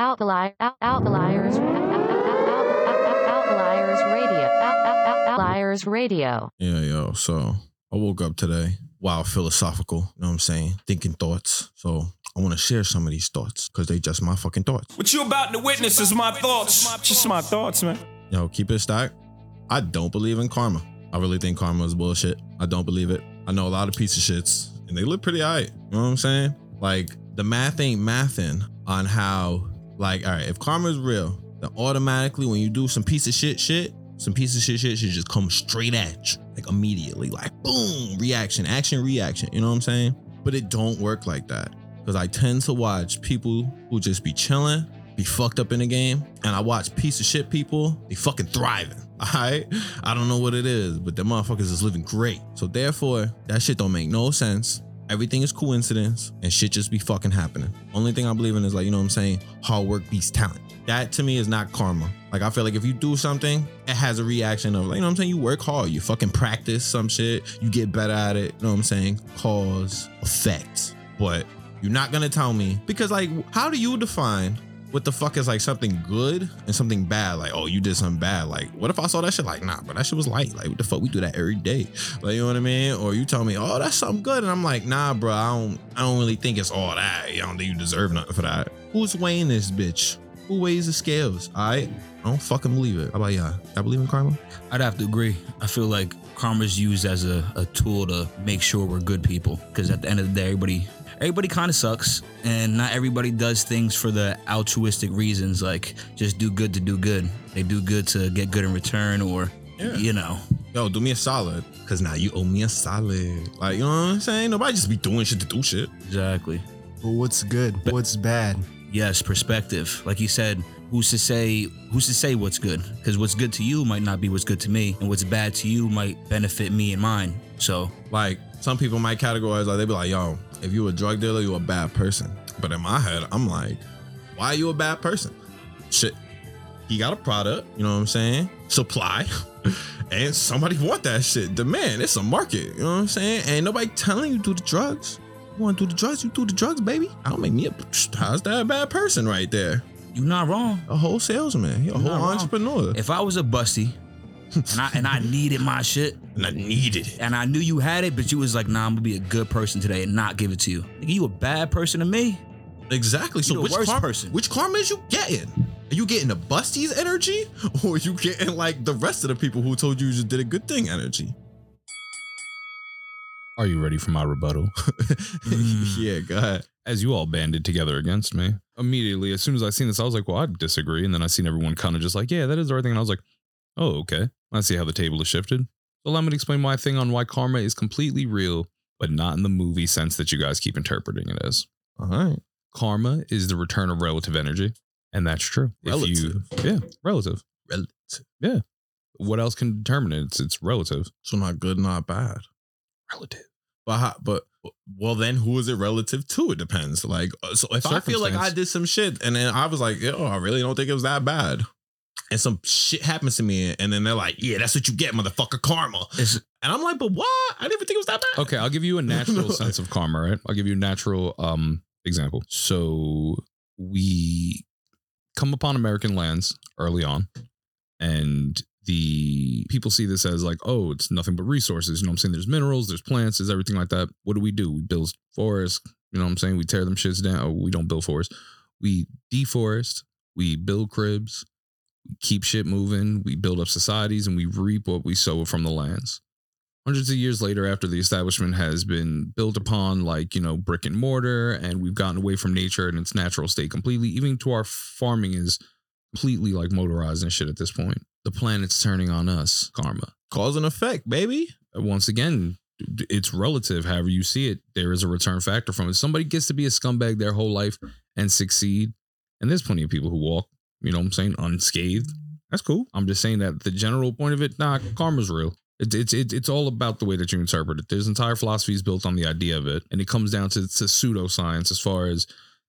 Outlier, outliers, outliers radio, outliers radio. Yeah, yo. So I woke up today, wow, philosophical. You know what I'm saying? Thinking thoughts. So I want to share some of these thoughts because they just my fucking thoughts. What you about to witness is my thoughts. Just my thoughts, man. Yo, keep it stacked. I don't believe in karma. I really think karma is bullshit. I don't believe it. I know a lot of piece of shits, and they look pretty alright. You know what I'm saying? Like the math ain't mathing on how, like, all right, if karma is real, then automatically when you do some piece of shit shit, some piece of shit shit should just come straight at you, like immediately, like boom, reaction, action, reaction. You know what I'm saying? But it don't work like that because I tend to watch people who just be chilling, be fucked up in the game, and I watch piece of shit people, they fucking thriving. Alright? I don't know what it is, but them motherfuckers is living great. So therefore, that shit don't make no sense. Everything is coincidence and shit just be fucking happening. Only thing I believe in is like, you know what I'm saying? Hard work beats talent. That to me is not karma. Like I feel like if you do something, it has a reaction of like, you know what I'm saying? You work hard, you fucking practice some shit, you get better at it. You know what I'm saying? Cause, effect. But you're not gonna tell me because like, how do you define what the fuck is like something good and something bad? Like, oh, you did something bad. Like, what if I saw that shit? Like, nah, but that shit was light. Like, what the fuck? We do that every day. Like, you know what I mean? Or you tell me, oh, that's something good, and I'm like, nah, bro, I don't, I don't really think it's all that. I don't think you deserve nothing for that. Who's weighing this bitch? Who weighs the scales? I, I don't fucking believe it. How about y'all? I believe in karma. I'd have to agree. I feel like karma's used as a, a tool to make sure we're good people. Because at the end of the day, everybody everybody kind of sucks, and not everybody does things for the altruistic reasons, like just do good to do good. They do good to get good in return, or Yeah. you know. Yo, do me a solid, cause now you owe me a solid. Like, you know what I'm saying? Nobody just be doing shit to do shit. Exactly. But what's good? What's bad? Yes, perspective. Like you said, who's to say who's to say what's good? Because what's good to you might not be what's good to me, and what's bad to you might benefit me and mine. So Like, some people might categorize like they be like, yo, if you a drug dealer, you're a bad person. But in my head, I'm like, why are you a bad person? Shit. He got a product, you know what I'm saying? Supply. and somebody want that shit. Demand. It's a market. You know what I'm saying? Ain't nobody telling you do the drugs. You want to do the drugs, you do the drugs, baby. I don't make me a how's that a bad person right there? you're not wrong. A whole salesman. He a whole not wrong. entrepreneur. If I was a busty and I and I needed my shit, and I needed it. and I knew you had it, but you was like, nah, I'm gonna be a good person today and not give it to you. Nigga, you a bad person to me. Exactly. So the which worst karma, person. which karma is you getting? Are you getting the Busty's energy, or are you getting like the rest of the people who told you you just did a good thing energy? Are you ready for my rebuttal? Mm. yeah, go ahead. As you all banded together against me, immediately, as soon as I seen this, I was like, well, I disagree. And then I seen everyone kind of just like, yeah, that is the right thing. And I was like, oh, okay. I see how the table has shifted. So let me explain my thing on why karma is completely real, but not in the movie sense that you guys keep interpreting it as. All right. Karma is the return of relative energy. And that's true. If you- Relative. yeah, relative. Relative. Yeah. What else can determine it? It's, it's relative. So not good, not bad. Relative. But how, but well, then who is it relative to? It depends. Like, uh, so if I feel like I did some shit, and then I was like, yo, I really don't think it was that bad. And some shit happens to me, and then they're like, "Yeah, that's what you get, motherfucker, karma." And I'm like, "But what? I didn't even think it was that bad." Okay, I'll give you a natural sense of karma, right? I'll give you a natural um example. So we come upon American lands early on, and the people see this as like, oh, it's nothing but resources. You know what I'm saying? There's minerals, there's plants, there's everything like that. What do we do? We build forests. You know what I'm saying? We tear them shits down. Oh, we don't build forests. We deforest. We build cribs. Keep shit moving. We build up societies, and we reap what we sow from the lands hundreds of years later after the establishment has been built upon like you know brick and mortar and we've gotten away from nature and its natural state completely even to our farming is completely like motorized and shit at this point the planet's turning on us karma Cause and effect, baby. Uh, once again it's relative however you see it there is a return factor from it somebody gets to be a scumbag their whole life and succeed and there's plenty of people who walk you know what i'm saying unscathed that's cool i'm just saying that the general point of it nah karma's real it's it's it, it's all about the way that you interpret it. There's entire philosophies built on the idea of it, and it comes down to, to pseudoscience as far as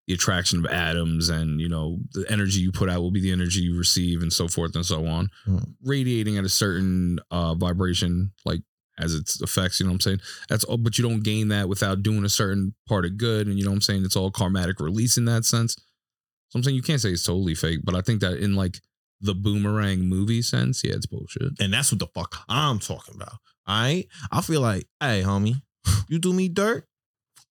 the attraction of atoms and you know the energy you put out will be the energy you receive and so forth and so on. Hmm. Radiating at a certain uh, vibration, like as its effects. You know what I'm saying? That's all, but you don't gain that without doing a certain part of good, and you know what I'm saying? It's all karmatic release in that sense. So I'm saying you can't say it's totally fake, but I think that in like the boomerang movie sense, yeah, it's bullshit. And that's what the fuck I'm talking about. All right. I feel like, hey, homie, you do me dirt.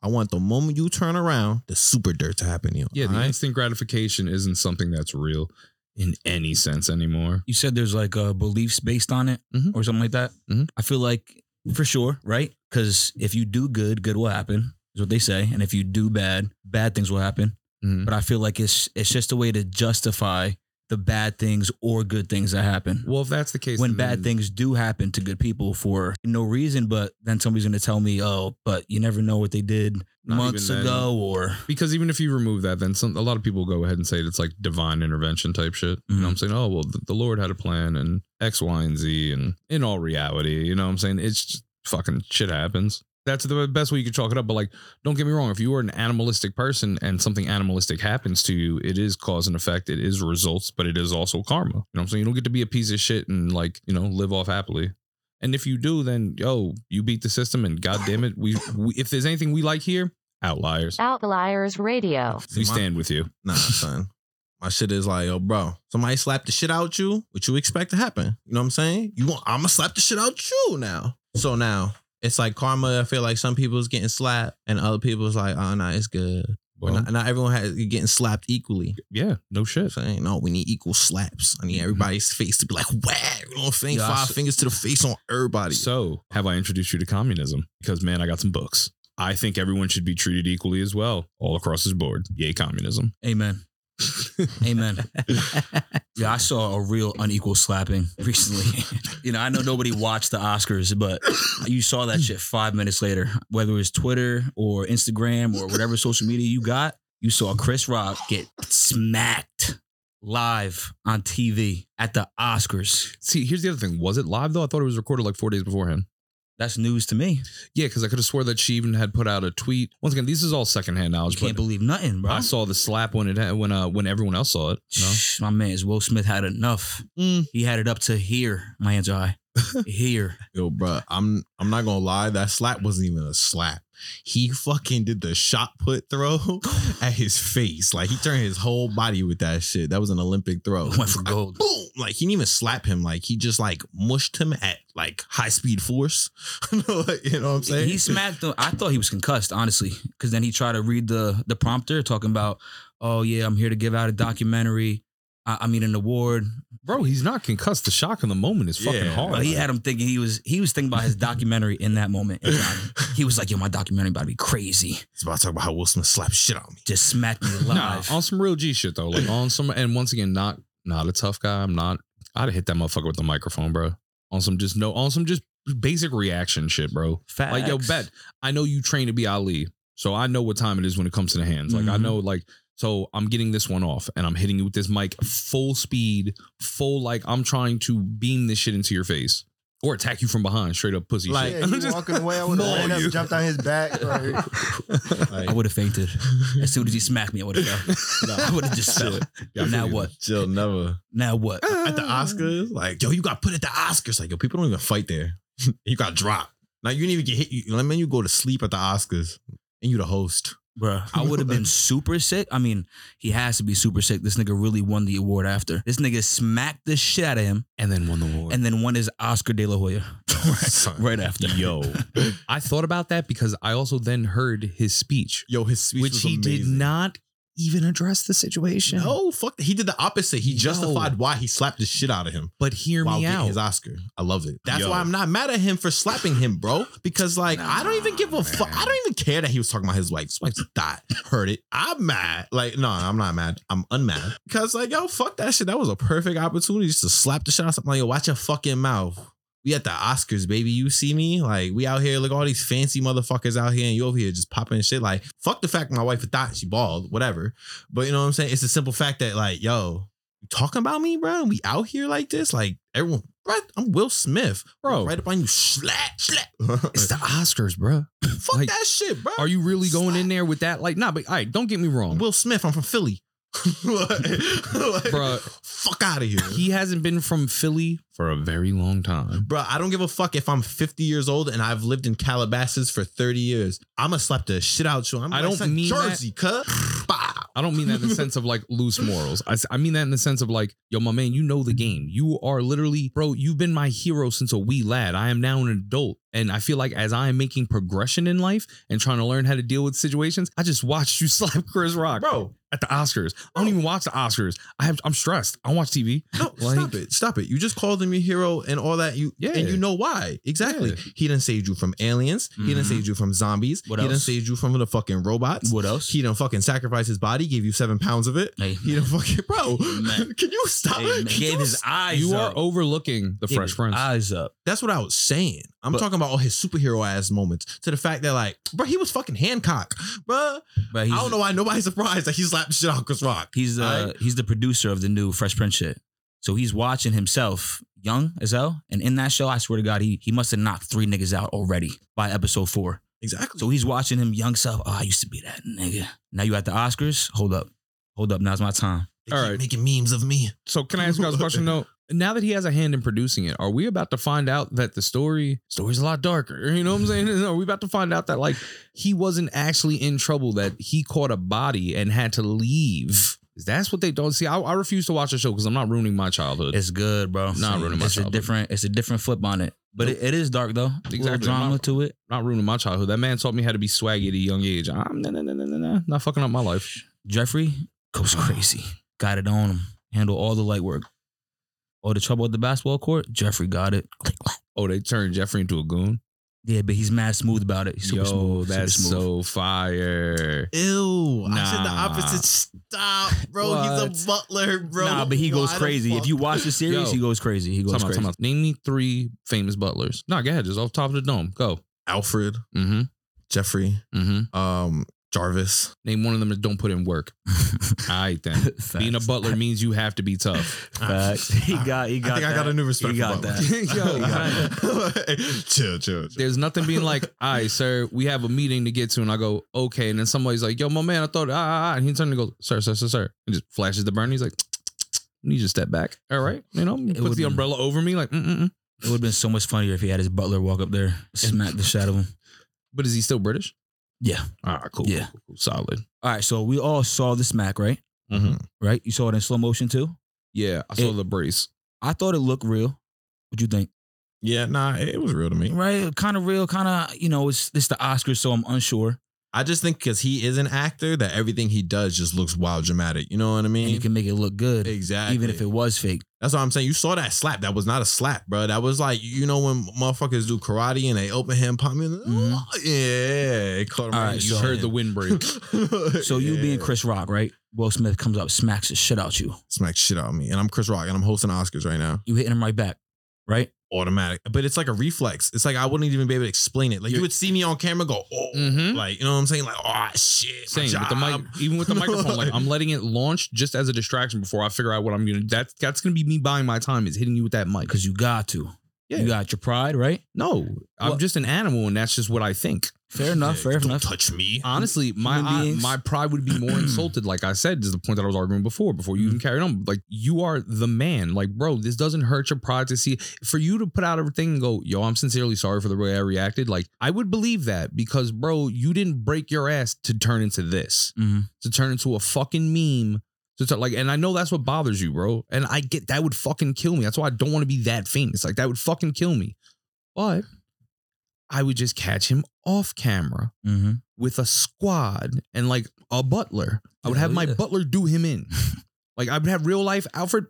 I want the moment you turn around, the super dirt to happen to you. Yeah, the right? instant gratification isn't something that's real in any sense anymore. You said there's like uh, beliefs based on it Mhm. or something like that. Mhm. I feel like for sure, right? Because if you do good, good will happen, is what they say, and if you do bad, bad things will happen. Mhm. But I feel like it's it's just a way to justify the bad things or good things that happen. Well, if that's the case, when then- bad things do happen to good people for no reason, but then somebody's going to tell me, "Oh, but you never know what they did Not months ago," or because even if you remove that, then some a lot of people go ahead and say it's like divine intervention type shit. You know what I'm saying? Oh well, the, the Lord had a plan and X, Y, and Z, and in all reality, you know what I'm saying? It's just fucking shit happens. That's the best way you could chalk it up. But like, don't get me wrong. If you are an animalistic person and something animalistic happens to you, it is cause and effect. It is results, but it is also karma. You know what I'm saying? You don't get to be a piece of shit and like you know live off happily. And if you do, then yo, you beat the system, and god damn it, we, we if there's anything we like here, outliers. Outliers Radio. We my- stand with you. Nah, son. My shit is like, yo, bro, somebody slap the shit out you. What you expect to happen? You know what I'm saying? You want I'm gonna slap the shit out you now. So now it's like karma. I feel like some people's getting slapped and other people's like, oh no, it's good. But Well, not, not everyone has you're getting slapped equally. yeah, no shit. Saying no, we need equal slaps. I need mm-hmm. everybody's face to be like, whack. You know what I'm saying? Yeah, Five s- fingers to the face on everybody. So, have I introduced you to communism? Because man, I got some books. I think everyone should be treated equally as well, all across this board. Yay, communism. Amen. Amen. yeah, I saw a real unequal slapping recently. you know, I know nobody watched the Oscars, but you saw that shit five minutes later. Whether it was Twitter or Instagram or whatever social media you got, you saw Chris Rock get smacked live on TV at the Oscars. See, here's the other thing. Was it live though? I thought it was recorded like four days beforehand. That's news to me. Yeah, because I could have swore that she even had put out a tweet. Once again, this is all secondhand You knowledge, can't but believe nothing, bro. I saw the slap when it had, when uh when everyone else saw it. You know? My man, Will Smith had enough. Mm. He had it up to here. My hands are high. here. Yo, bro, I'm I'm not gonna lie. That slap wasn't even a slap. He fucking did the shot put throw at his face. Like he turned his whole body with that shit. That was an Olympic throw. Went for gold. Boom! Like he didn't even slap him. Like he just like mushed him at like high speed force. you know what I'm saying? He smacked him. I thought he was concussed, honestly, because then he tried to read the the prompter talking about, "Oh yeah, I'm here to give out a documentary. I, I mean, an award." Bro, he's not concussed. The shock in the moment is fucking Yeah. hard. But he had him thinking he was he was thinking about his documentary in that moment. in time. He was like, "Yo, my documentary about to be crazy." He's about to talk about how Will Smith slapped shit on me. Just smacked me Nah, live. on some real G shit though. Like on some, and once again, not not a tough guy. I'm not. I'd have hit that motherfucker with the microphone, bro. On some just no, on some just basic reaction shit, bro. Facts. Like yo, bet I know you train to be Ali, so I know what time it is when it comes to the hands. Like I Mhm. know, like so I'm getting this one off, and I'm hitting you with this mic full speed, full like I'm trying to beam this shit into your face or attack you from behind, straight up pussy Like- shit. Yeah, I'm he just- walking away. I would have maul ran up, you. jumped on his back. Like, Like, I would have fainted as soon as he smacked me. I would have fell. I would have just fell. Yeah, now what? Jill never Now what? at the Oscars. Like yo, you got put at the Oscars. Like yo, people don't even fight there. you got dropped. Now you didn't even get hit. You, let me you go to sleep at the Oscars, and you the host. Bruh, I would have been super sick. I mean, he has to be super sick. This nigga really won the award after. This nigga smacked the shit out of him and then won the award. and then won his Oscar de la Hoya Son. right after. Yo, I thought about that because I also then heard his speech, Yo, his speech which was he did amazing. not even address the situation. No, fuck. He did the opposite. He Yo. justified why he slapped the shit out of him But hear while me getting out. his Oscar. I love it. That's Yo. why I'm not mad at him for slapping him, bro. Because like I don't even give a fuck. I don't even care that he was talking about his wife. His wife died. Heard it. I'm mad. Like no, I'm not mad. I'm unmad because like yo, fuck that shit. That was a perfect opportunity just to slap the shit out of something. Like yo, watch your fucking mouth. We at the Oscars, baby. You see me? Like, we out here, look, all these fancy motherfuckers out here, and you over here just popping shit. Like, fuck the fact my wife thought she bald, whatever. But you know what I'm saying? It's a simple fact that, like, yo, you talking about me, bro? We out here like this? Like, everyone, bro, I'm Will Smith. Bro. Right up on you. Slap, slap. It's the Oscars, bro. fuck like, that shit, bro. Are you really going Slap. in there with that? Like, nah, but all right, don't get me I'm wrong. Will Smith. I'm from Philly. like, Bruh. fuck out of here. He hasn't been from Philly for a very long time. Bro, I don't give a fuck if I'm 50 years old and I've lived in Calabasas for 30 years. I'm gonna slap the shit out you. I'm I don't mean Jersey, cuz. I don't mean that in the sense of like loose morals. I, I mean that in the sense of like, yo, my man, you know the game. You are literally, bro, you've been my hero since a wee lad. I am now an adult. And I feel like as I am making progression in life and trying to learn how to deal with situations, I just watched you slap Chris Rock. Bro. At the Oscars. I don't even watch the Oscars. I have I'm stressed. I watch TV. No, Like- stop it. Stop it. You just called him your hero and all that. You Yeah. and you know why. Exactly. Yeah. He didn't save you from aliens. He didn't mm-hmm. save you from zombies. What he didn't save you from the fucking robots. What else? He didn't fucking sacrifice his body, gave you seven pounds of it. Hey, He done fucking bro. Man. Can you stop? hey, man, Can gave you his stop? eyes You are overlooking the Gave Fresh his Prince. Eyes up. That's what I was saying. I'm But- talking about all his superhero ass moments. To the fact that like, bro, he was fucking Hancock, bro. But I don't know why nobody's surprised that he slapped the shit out Chris Rock. He's the Alright? he's the producer of the new Fresh Prince shit. So he's watching himself young as hell. And in that show, I swear to God, he he must have knocked three niggas out already by episode four. exactly. So he's watching him young self. Oh, I used to be that nigga. Now you at the Oscars? Hold up. Hold up. Now's my time. They All keep right. making memes of me. So can I ask you guys a question though? Now that he has a hand in producing it, are we about to find out that the story story's a lot darker? You know what I'm saying? Are we about to find out that like he wasn't actually in trouble, that he caught a body and had to leave? That's what they don't see. I, I refuse to watch the show because I'm not ruining my childhood. It's good, bro. Not ruining my It's a different. It's a different flip on it. But it, it is dark though. Exactly. Drama Not- to it. not ruining my childhood. That man taught me how to be swaggy at a young age. I'm nah, nah, nah, nah, nah, not fucking up my life. Geoffrey goes crazy. Got it on him. Handle all the light work. All the trouble at the basketball court. Geoffrey got it. Oh, they turned Geoffrey into a goon. Yeah, but he's mad smooth about it. He's super Yo, smooth. super that's smooth. so fire. Ew. I said the opposite. Stop, bro. He's a butler, bro. nah, but he goes Why the crazy. If you watch the series, Yo. he goes crazy. He goes Time out, crazy. time out. Name me three famous butlers. No, go ahead. Just off the top of the dome. Go. Alfred, Mm-hmm. Geoffrey, Mm-hmm. um, Jarvis. Name one of them that don't put in work. All right, then. Being a butler means you have to be tough. Facts. He got. He got. I think that. I got a new respect He got butlers. that. Yo, chill, chill, chill. There's nothing being like, all right, sir, we have a meeting to get to. And I go, okay. And then somebody's like, yo, my man, I thought, ah, ah, ah. And he turns and goes, sir, sir, sir, sir. And just flashes the burn. He's like, you need to step back. All right. You know, puts the be- umbrella over me. Like, mm-mm. It would have been so much funnier if he had his butler walk up there, smack the shadow of him. But is he still British? Yeah. All right, cool. Yeah. cool, cool, solid. All right. So we all saw the smack, right? Mm-hmm. Right. You saw it in slow motion too. Yeah, I saw It- the brace. I thought it looked real. What you think? Yeah, nah, it was real to me. Right. Kind of real. Kind of. You know, it's it's the Oscars, so I'm unsure. I just think because he is an actor, that everything he does just looks wild dramatic. You know what I mean? And you can make it look good, exactly. even if it was fake. That's what I'm saying. You saw that slap. That was not a slap, bro. That was like you know when motherfuckers do karate and they open hand pump. you know, Mhm. Yeah, it caught him All right You the heard the wind break. So you being Chris Rock, right? Will Smith comes up, smacks the shit out you. smack shit out of me, and I'm Chris Rock, and I'm hosting Oscars right now. You hitting him right back, right? Automatic, but it's like a reflex. It's like I wouldn't even be able to explain it. Like you You're- would see me on camera, go, oh, mm-hmm. like you know what I'm saying, like oh shit, Same with the mic, even with the microphone. Like I'm letting it launch just as a distraction before I figure out what I'm gonna. That's that's gonna be me buying my time. Is hitting you with that mic. Because you got to. Yeah. You got your pride, right? No, I'm just an animal, and that's just what I think. Fair enough. Yeah, fair don't enough. touch me. Honestly, my I- my pride would be more insulted. Like I said, is the point that I was arguing before. Before you Mm-hmm. even carried on, like you are the man. Like, bro, this doesn't hurt your pride to see. For you to put out everything and go, yo, I'm sincerely sorry for the way I reacted. Like, I would believe that because, bro, you didn't break your ass to turn into this. hmm to turn into a fucking meme. To turn, like, and I know that's what bothers you, bro. And I get that would fucking kill me. That's why I don't want to be that famous. Like that would fucking kill me. But I would just catch him off camera hmm with a squad and like a butler. I would Yeah, have my yeah. butler do him in. like I would have real life Alfred.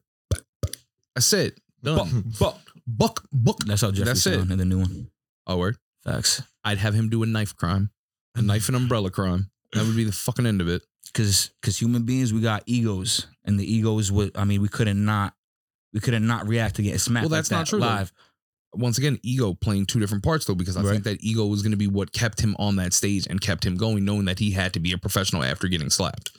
I said done. Buck, buck, buck. That's how Geoffrey That's it. in the new one. Oh, word. Facts. I'd have him do a knife crime, a knife and umbrella crime. That would be the fucking end of it. Cause cause human beings, we got egos. And the egos would I mean, we couldn't not we couldn't not react to getting smacked. Well, that's like not that true, though. Once again, ego playing two different parts though, because I Right. think that ego was going to be what kept him on that stage and kept him going, knowing that he had to be a professional after getting slapped.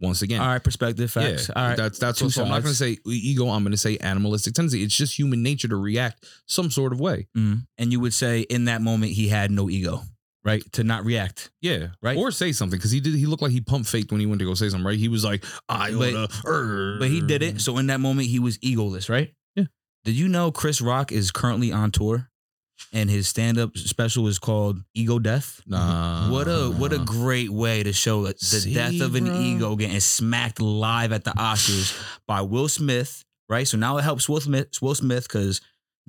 Once again, All right, perspective, facts. yeah, All right. that's that's Two what. So I'm not going to say ego. I'm going to say animalistic tendency. It's just human nature to react some sort of way. Mhm. And you would say in that moment he had no ego, right? To not react. Yeah, Right. Or say something because he did. He looked like he pumped faked when he went to go say something. Right? He was like, I But- oughta, er." But he did it. So in that moment he was egoless, right? Did you know Chris Rock is currently on tour? and his stand up special is called Ego Death. Nah. What a what a great way to show the See, death of an bro? ego getting smacked live at the Oscars by Will Smith. Right, so now it helps Will Smith. Will Smith because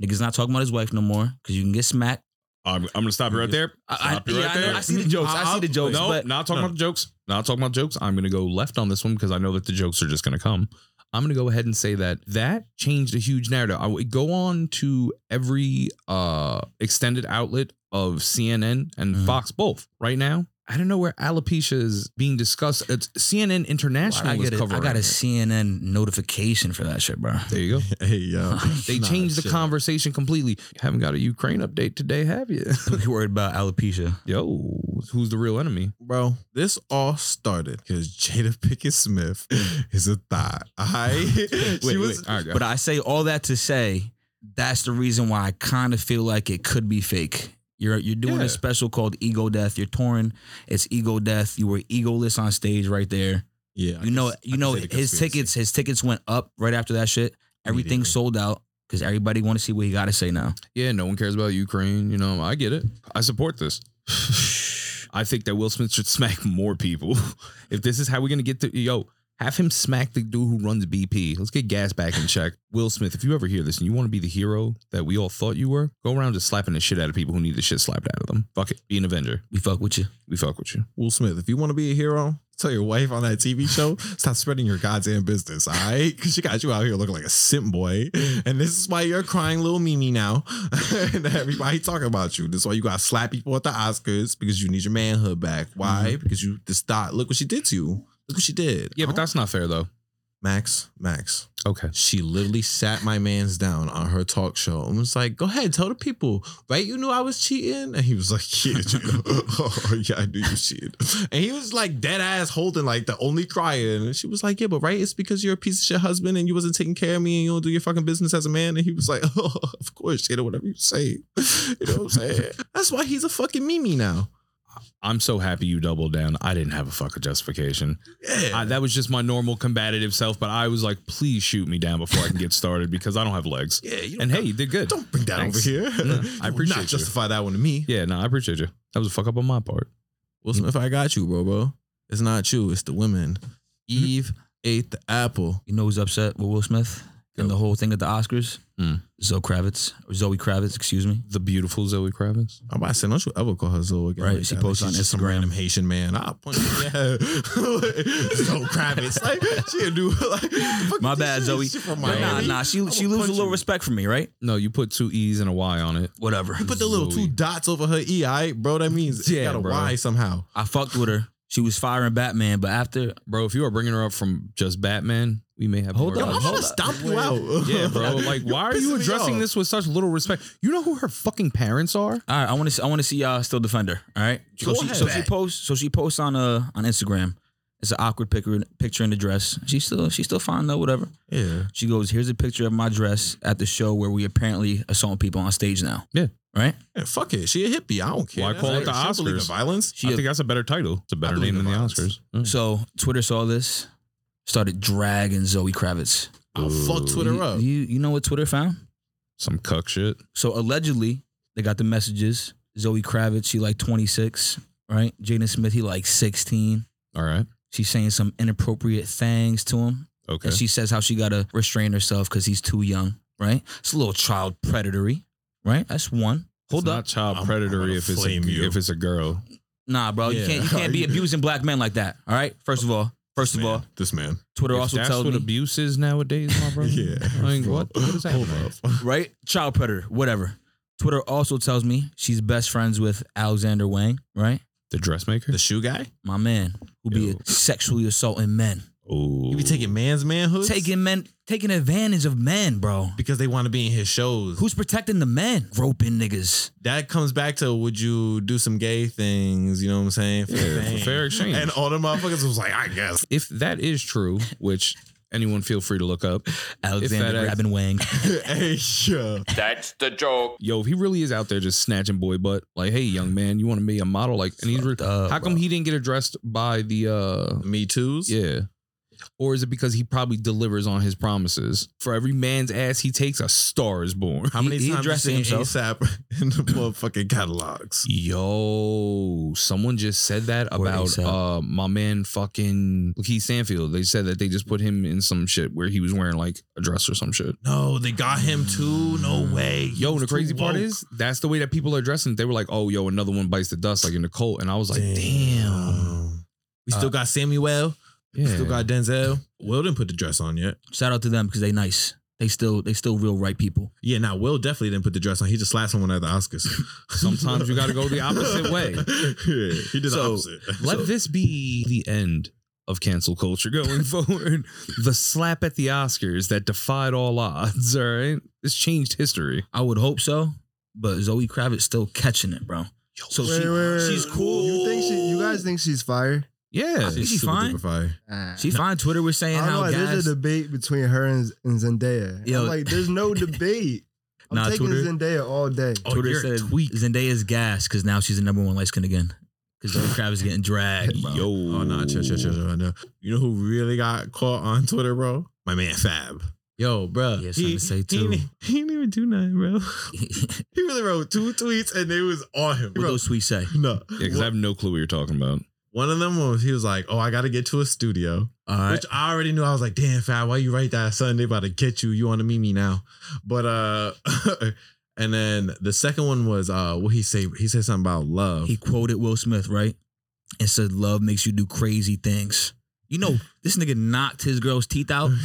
niggas not talking about his wife no more because you can get smacked. I'm, I'm gonna stop you right there. I- I- you yeah, right I. I see the jokes. I see the jokes, No, but- not talking No. about the jokes. Not talking about jokes. I'm gonna go left on this one because I know that the jokes are just gonna come. I'm gonna go ahead and say that that changed a huge narrative. I would go on to every uh extended outlet of CNN and Mhm. Fox both right now. I don't know where alopecia is being discussed. It's CNN International I, is get a, I got a it. CNN notification for that shit, bro. There you go. Hey yo, They changed the shit. conversation completely. You haven't got a Ukraine update today, have you? You worried about alopecia? Yo, who's the real enemy? Bro, this all started because Jada Pinkett Smith is a thought. I she was All right, go. But I say all that to say that's the reason why I kind of feel like it could be fake. You're you're doing Yeah. a special called Ego Death. You're touring. It's Ego Death. You were egoless on stage right there. yeah. I You know I you know his tickets his tickets went up right after that shit. Everything sold out because everybody want to see what he got to say now. Yeah, no one cares about Ukraine. You know, I get it. I support this. I think that Will Smith should smack more people. if this is how we're gonna get to yo, have him smack the dude who runs BP. Let's get gas back in check. Will Smith, if you ever hear this and you want to be the hero that we all thought you were, go around just slapping the shit out of people who need the shit slapped out of them. Fuck it. Be an Avenger. We fuck with you. We fuck with you. Will Smith, if you want to be a hero, tell your wife on that TV show, stop spreading your goddamn business, all right? Because she got you out here looking like a simp boy. And this is why you're crying little Mimi now. and everybody talking about you. This is why you got to slap people at the Oscars because you need your manhood back. Why? Mm-hmm. Because you just thought, look what she did to you. Look what she did. Yeah, but Oh, that's not fair though. Max, Max. Okay. She literally sat my man's down on her talk show and was like, "Go ahead, tell the people, right? You knew I was cheating." And he was like, "Yeah, oh, yeah, I knew you cheated." And he was like dead ass holding like the only crying, and she was like, "Yeah, but right, it's because you're a piece of shit husband and you wasn't taking care of me and you don't do your fucking business as a man." And he was like, "Oh, of course, Jada, whatever you say." You know what I'm saying? That's why he's a fucking Mimi now. I'm so happy you doubled down. I didn't have a fucking justification. Yeah, I, that was just my normal combative self, but I was like, please shoot me down before I can get started because I don't have legs. yeah. You And hey, you did good. don't bring that Thanks. over here. No, I appreciate not you. justify that one to me. Yeah, no, I appreciate you. That was a fuck up on my part. Will Smith, I got you, bro, bro. It's not you, it's the women. Mm-hmm. Eve ate the apple. You know who's upset with Will Smith and the whole thing at the Oscars? Hmm. Zoe Kravitz or Zoe Kravitz, excuse me. The beautiful Zoe Kravitz. I'm about to say, don't you ever call her Zoe again? Right, like she that. posts Like on she's just some Instagram. random Haitian man. I'll point yeah. Zoe Kravitz. Like, she'll do like, My bad, this Zoe. shit from Nah, Miami? nah, she I'ma she loses a little you. respect for me, right? No, you put two E's and a Y on it. Whatever. You put the little Zoe. two dots over her E, all right, bro? That means Yeah, yeah, got a bro. Y somehow. I fucked with her. She was firing Batman, but after Bro, if you are bringing her up from just Batman, we may have Hold more on, I'm gonna hold stomp you out. Yeah, bro. Like, why are you addressing this with such little respect? You know who her fucking parents are? All right, I want to I want to see y'all still defend her. All right. So Go she ahead. so she posts so she posts on uh on Instagram. It's an awkward picture picture in the dress. She's still she's still fine though. Whatever. Yeah. She goes, "Here's a picture of my dress at the show where we apparently assault people on stage now." Yeah. Right. Yeah, fuck it. She a hippie. I don't care. Why call it the She don't believe in Oscars? violence. She I a- think that's a better title. It's a better name than the violence. Oscars. Mm. So Twitter saw this, started dragging Zoe Kravitz. I'll fuck Twitter you, up. You you know what Twitter found? Some cuck shit. So allegedly, they got the messages. Zoe Kravitz, she like 26, right? Jaden Smith, he like 16. All right. She's saying some inappropriate things to him. Okay. And she says how she gotta restrain herself because he's too young, right? It's a little child predatory, right? That's one. Hold it's up. not child I'm- I'm predatory if it's a, you. if it's a girl. Nah, bro, you can't you can't be abusing black men like that. All right. First of all, first of Man, all, this man. Twitter If also that's tells what me abuse is nowadays, my brother. Yeah. I mean, what? What is Hold up. right? Child predator, whatever. Twitter also tells me she's best friends with Alexander Wang, right? The dressmaker. The shoe guy? My man who be sexually assaulting men, Oh, You be taking man's manhood? taking men, taking advantage of men, bro. because they want to be in his shows. Who's protecting the men? Groping niggas. that comes back to would you do some gay things? You know what I'm saying? For Yeah, fair exchange. And all the motherfuckers was like, I guess. if that is true, which anyone feel free to look up. Alexander that- grabbing Wang. hey, yeah. That's the joke. Yo, if he really is out there just snatching boy butt, like, hey, young man, you want to be a model? Like, and he's re- up, how come bro. he didn't get addressed by the uh Me too's. yeah Or is it because he probably delivers on his promises? For every man's ass he takes, a star is born. How many he times addressed you it seen himself. ASAP in the motherfucking catalogs? Yo, someone just said that Poor about uh my man fucking Keith Stanfield. They said that they just put him in some shit where he was wearing like a dress or some shit. No, they got him too. No way. He Yo, was the crazy part woke. is that's the way that people are dressing. They were like, "Oh, yo, another one bites the dust," like in the cult, and I was like, "Damn, We still Uh, got Samuel. Yeah." Still got Denzel. Will didn't put the dress on yet. Shout out to them because they nice. They still they still real right people. Yeah, now Will definitely didn't put the dress on. He just slapped someone at the Oscars. Sometimes you gotta go the opposite way. yeah, he did So, the opposite. Let this be the end of cancel culture going forward. the slap at the Oscars that defied all odds. All right, this changed history. I would hope so, but Zoe Kravitz still catching it, bro. So Wait, she, wait, wait. she's cool. You think she? You guys think she's fire? Yeah, I think she's super fine. duper fire. Ah. She fine. Twitter was saying I don't know. how like, gas. There's a debate between her and, and Zendaya. Yo. I'm like, there's no debate. I'm Nah, taking Twitter- Zendaya all day. Oh, Twitter you're a said tweak. Zendaya's gas because now she's the number one light skin again. Because Zoe Kravitz is getting dragged, bro. yo, Oh no, chill, chill, chill, chill. No. You know who really got caught on Twitter, bro? My man Fab. Yo, bro. Yeah, something to say, too. He, didn't- he didn't even do nothing, bro. He really wrote two tweets and they was on him. what Bro. those tweets say? No. Yeah, because I have no clue what you're talking about. One of them was he was like, "Oh, I got to get to a studio," All right. which I already knew. I was like, "Damn, Fab, why you write that, son? They about to get you. You want to meet me now?" But uh, and then the second one was uh, what he say? He said something about love. He quoted Will Smith, right? And said, Love makes you do crazy things. You know, this nigga knocked his girl's teeth out.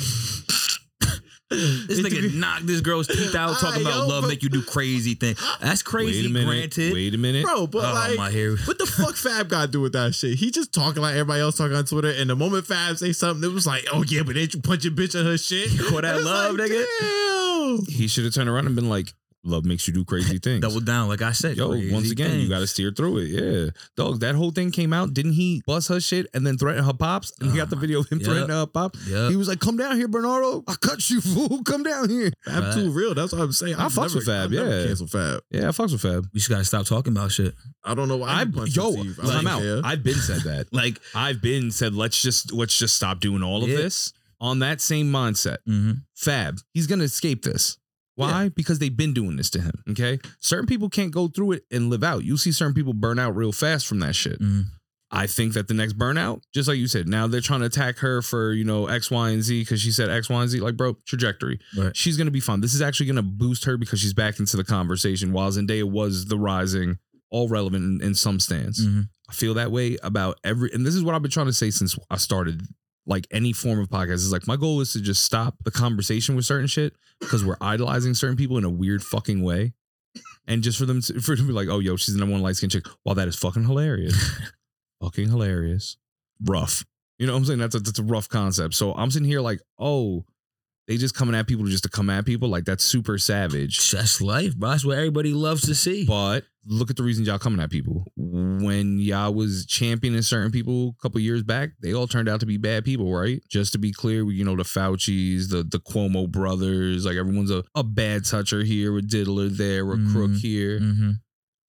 This nigga knocked this girl's teeth out talking Ah, about yo, love make you do crazy things. That's crazy, Wait a minute. granted. Wait a minute. bro, but oh, like. my hair. What the fuck Fab got to do with that shit? He just talking like everybody else talking on Twitter, and the moment Fab say something, it was like, "Oh yeah, but ain't you punch your bitch in her shit?" Call that love, like, nigga? Damn. He should have turned around and been like, "Love makes you do crazy things." Double down, like I said. Yo, once again, you got to steer through it. Yeah, dog. That whole thing came out. Didn't he bust her shit and then threaten her pops? And he got the video of him Yep. threatening her pop. Yep. He was like, "Come down here, Bernardo. I cut you, fool. Come down here." Fab Right. too real. That's what I'm saying. I I've fucks never- with Fab, I've never yeah. cancel Fab. Yeah, I fucks with Fab. We just gotta stop talking about shit. I don't know why. I he punched yo, Steve. I'm out. care. I've been said that. Like, I've been said, let's just let's just stop doing all of Yeah. this on that same mindset. mm-hmm. Fab, he's gonna escape this. Why? Because they've been doing this to him. Okay. Certain people can't go through it and live out. You see certain people burn out real fast from that shit. Mhm. I think that the next burnout, just like you said, now they're trying to attack her for, you know, X, Y, and Z because she said X, Y, and Z. Like, bro, trajectory. Right. She's gonna be fine. This is actually gonna boost her because she's back into the conversation while Zendaya was the rising, all relevant in, in some stance. Mhm. I feel that way about every, and this is what I've been trying to say since I started. Like any form of podcast is like my goal is to just stop the conversation with certain shit because we're idolizing certain people in a weird fucking way, and just for them to, for to be like, oh yo, she's the number one light skinned chick. While that is fucking hilarious, fucking hilarious, rough. You know what I'm saying? That's a that's a rough concept. So I'm sitting here like, oh, they just coming at people just to come at people. Like that's super savage. That's life, bro. That's what everybody loves to see. But look at the reasons y'all coming at people. When y'all was championing certain people a couple years back, they all turned out to be bad people, right? Just to be clear, you know, the Fauci's, the the Cuomo brothers, like everyone's a, a bad toucher here, a diddler there, a crook Mhm. here. mm-hmm.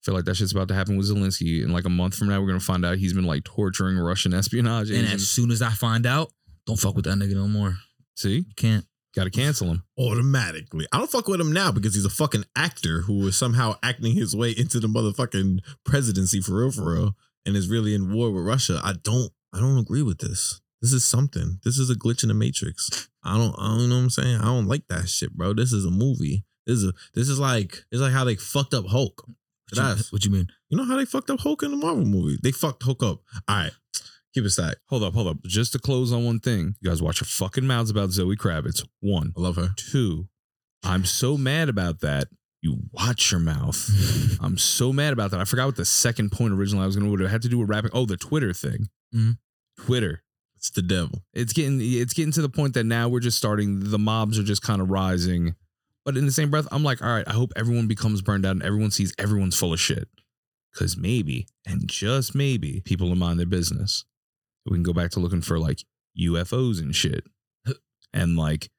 feel like that shit's about to happen with Zelensky. And like a month from now, we're gonna find out he's been like torturing Russian espionage And agents. as soon as I find out, don't fuck with that nigga no more. See, You can't. Gotta cancel him. automatically. I don't fuck with him now because he's a fucking actor who is somehow acting his way into the motherfucking presidency for real, for real, and is really in war with Russia. I don't, I don't agree with this. This is something. This is a glitch in the matrix. I don't, I don't know what I'm saying. I don't like that shit, bro. This is a movie. This is a, this is like, it's like how they fucked up Hulk. What you, what you mean? You know how they fucked up Hulk in the Marvel movie? They fucked Hulk up. All right, keep it stacked. Hold up, hold up. Just to close on one thing, you guys watch your fucking mouths about Zoe Kravitz. One, I love her. two. I'm so mad about that. You watch your mouth. I'm so mad about that. I forgot what the second point originally I was going to. Do. It had to do with rapping. Oh, the Twitter thing. Mhm. Twitter. It's the devil. It's getting. It's getting to the point that now we're just starting. The mobs are just kind of rising. But in the same breath, I'm like, all right. I hope everyone becomes burned out and everyone sees everyone's full of shit. Because maybe, and just maybe, people will mind their business. We can go back to looking for like UFOs and shit, and like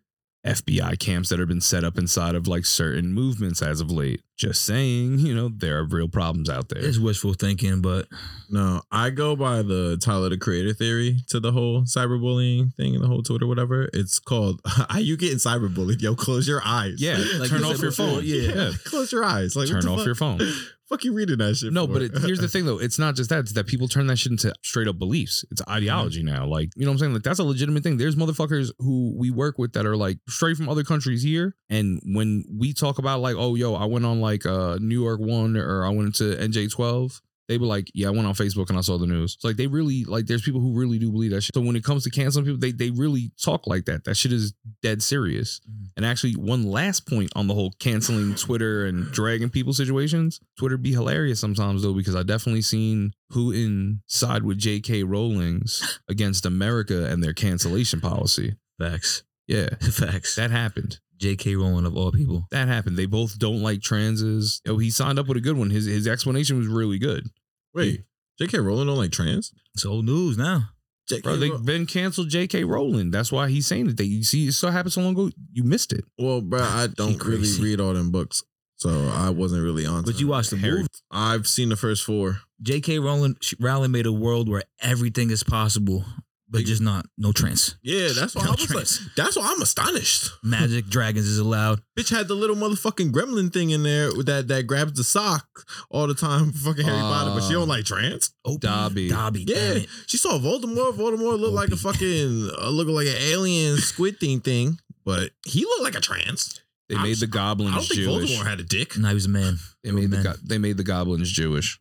FBI camps that have been set up inside of like certain movements as of late. Just saying, you know, there are real problems out there. It's wishful thinking, but No, I go by the Tyler the Creator theory to the whole cyberbullying thing and the whole Twitter, whatever. It's called How You Getting Cyberbullied? Yo, close your eyes. Yeah, Like turn off your phone. yeah. yeah. close your eyes. Like Turn off fuck? your phone. Fuck you reading that shit. No, for? but it, here's the thing though. It's not just that. It's that people turn that shit into straight up beliefs. It's ideology mm-hmm. now. Like, you know what I'm saying? Like that's a legitimate thing. There's motherfuckers who we work with that are like straight from other countries here. And when we talk about like, oh yo, I went on like uh New York one or I went to NJ12, they were like, yeah, I went on Facebook and I saw the news. It's like they really like there's people who really do believe that shit. So when it comes to canceling people, they they really talk like that. That shit is dead serious. Mhm. And actually, one last point on the whole canceling Twitter and dragging people situations. Twitter be hilarious sometimes though, because I definitely seen Putin side with J.K. Rowling's against America and their cancellation policy. facts, Yeah, facts. that happened. J.K. Rowling of all people. That happened. They both don't like transes. Oh, he signed up with a good one. His his explanation was really good. Wait, J.K. Rowling don't like trans? It's old news now. J.K. Bro, they Row- been canceled J.K. Rowling. That's why he's saying that. They you see, it so happened so long ago. You missed it. well, bro, I don't really crazy. read all them books, so I wasn't really on. But you watched the Harry- movie. I've seen the first four. J.K. Rowling, she- Rowling made a world where everything is possible, but just not no trance. Yeah, that's why No I was like, that's why I'm astonished. Magic dragons is allowed. Bitch had the little motherfucking gremlin thing in there that that grabs the sock all the time for fucking Harry Potter, but she Uh, don't like trans. Oh, Dobby. Dobby. Yeah, she saw Voldemort. Voldemort looked like a fucking uh, look like an alien squid thing thing, but he looked like a trans. They I'm made the s- I goblins don't think Jewish. Voldemort had a dick. No, he was a man. They made the Man. go- they made the goblins Jewish.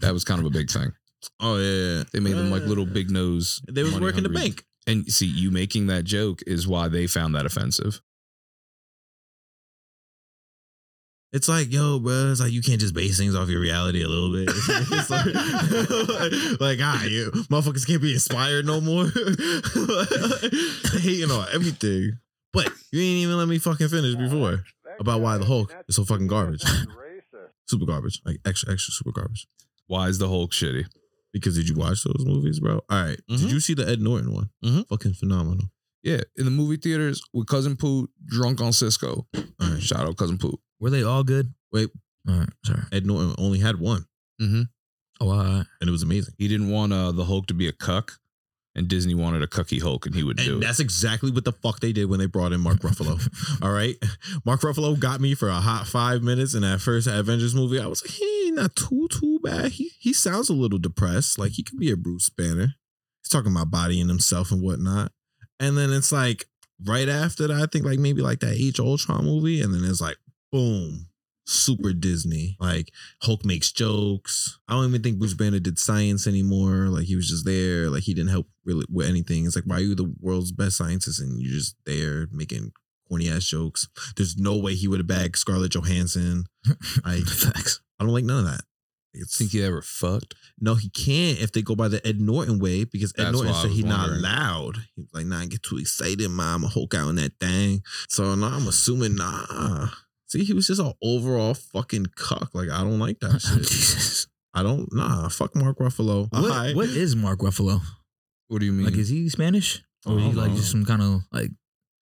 That was kind of a big thing. Oh yeah, They made them like Uh, little big nose. They was money working the bank. And see, you making that joke is why they found that offensive. It's like, yo, bro, it's like you can't just base things off your reality a little bit. It's like, like, ah, you motherfuckers can't be inspired no more. Hating on everything. But you ain't even let me fucking finish before about why the Hulk is so fucking garbage. Super garbage. Like extra, extra super garbage. Why is the Hulk shitty? Because did you watch those movies, bro? All right. Mhm. Did you see the Ed Norton one? Mhm. Fucking phenomenal. Yeah, in the movie theaters with Cousin Poot drunk on Cisco. All right. Shout out Cousin Poot. Were they all good? Wait. All right. Sorry. Ed Norton only had one, Mm-hmm. Oh, all right. and it was amazing. He didn't want uh, the Hulk to be a cuck, and Disney wanted a cucky Hulk, and he would do And it. that's exactly what the fuck they did when they brought in Mark Ruffalo. All right. Mark Ruffalo got me for a hot five minutes in that first Avengers movie. I was like, he not too, too bad. He he sounds a little depressed. Like he could be a Bruce Banner. He's talking about bodying himself and whatnot. And then it's like right after that, I think like maybe like that of Ultron movie. And then it's like, boom. Super Disney. Like Hulk makes jokes. I don't even think Bruce Banner did science anymore. Like he was just there. Like he didn't help really with anything. It's like, why are you the world's best scientist and you're just there making corny ass jokes? There's no way he would have bagged Scarlett Johansson. I Facts. I don't like none of that. It's Think he ever fucked? no, he can't if they go by the Ed Norton way because Ed That's Norton said he's not allowed. He was like, nah, I get too excited, mom. I'm Hulk out in that thing. So now I'm assuming, nah. See, he was just an overall fucking cuck. Like, I don't like that shit. Jesus. I don't, nah, fuck Mark Ruffalo. What, what is Mark Ruffalo? What do you mean? Like, is he Spanish? Or is he like know. just some kind of like